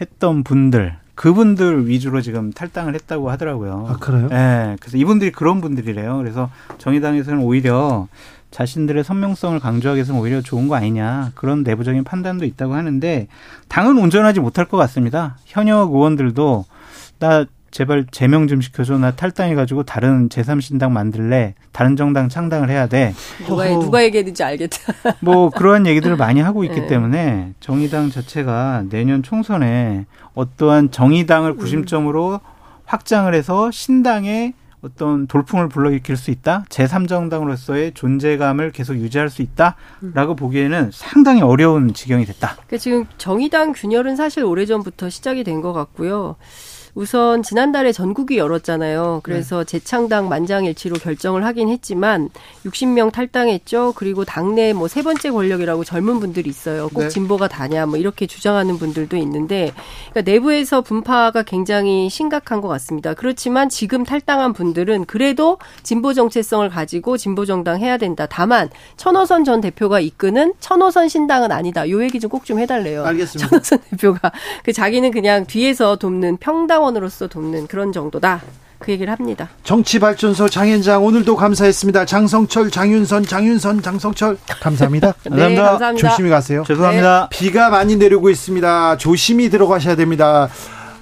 했던 분들 그분들 위주로 지금 탈당을 했다고 하더라고요. 아, 그래요? 예. 그래서 이분들이 그런 분들이래요. 그래서 정의당에서는 오히려 자신들의 선명성을 강조하기 위해서는 오히려 좋은 거 아니냐. 그런 내부적인 판단도 있다고 하는데 당은 온전하지 못할 것 같습니다. 현역 의원들도 나 제발 제명 좀 시켜줘. 나 탈당해가지고 다른 제3신당 만들래. 다른 정당 창당을 해야 돼. 누가 어허. 누가 얘기했는지 알겠다. 뭐 그러한 얘기들을 많이 하고 있기 네. 때문에 정의당 자체가 내년 총선에 어떠한 정의당을 구심점으로 확장을 해서 신당의 어떤 돌풍을 불러일으킬 수 있다. 제3정당으로서의 존재감을 계속 유지할 수 있다라고 보기에는 상당히 어려운 지경이 됐다. 그러니까 지금 정의당 균열은 사실 오래전부터 시작이 된 것 같고요. 우선 지난달에 전국이 열었잖아요. 그래서 재창당 만장일치로 결정을 하긴 했지만 60명 탈당했죠. 그리고 당내 뭐 세 번째 권력이라고 젊은 분들이 있어요. 꼭 네. 진보가 다냐 뭐 이렇게 주장하는 분들도 있는데 그러니까 내부에서 분파가 굉장히 심각한 것 같습니다. 그렇지만 지금 탈당한 분들은 그래도 진보 정체성을 가지고 진보 정당 해야 된다. 다만 천호선 전 대표가 이끄는 천호선 신당은 아니다. 요 얘기 좀 꼭좀 해달래요. 알겠습니다. 천호선 대표가 그 자기는 그냥 뒤에서 돕는 평당 원으로서 돕는 그런 정도다. 그 얘기를 합니다. 정치발전소 장현장 오늘도 감사했습니다. 장성철, 장윤선, 장윤선, 장성철 감사합니다. 네, 감사합니다. 조심히 가세요. 죄송합니다. 비가 많이 내리고 있습니다. 조심히 들어가셔야 됩니다.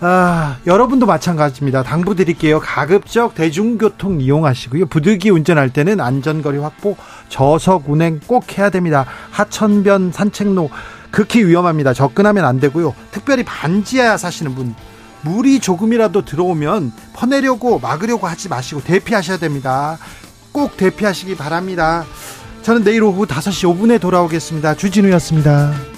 아, 여러분도 마찬가지입니다. 당부드릴게요. 가급적 대중교통 이용하시고요. 부득이 운전할 때는 안전거리 확보, 저속 운행 꼭 해야 됩니다. 하천변 산책로 극히 위험합니다. 접근하면 안 되고요. 특별히 반지하 사시는 분 물이 조금이라도 들어오면 퍼내려고 막으려고 하지 마시고 대피하셔야 됩니다. 꼭 대피하시기 바랍니다. 저는 내일 오후 5시 5분에 돌아오겠습니다. 주진우였습니다.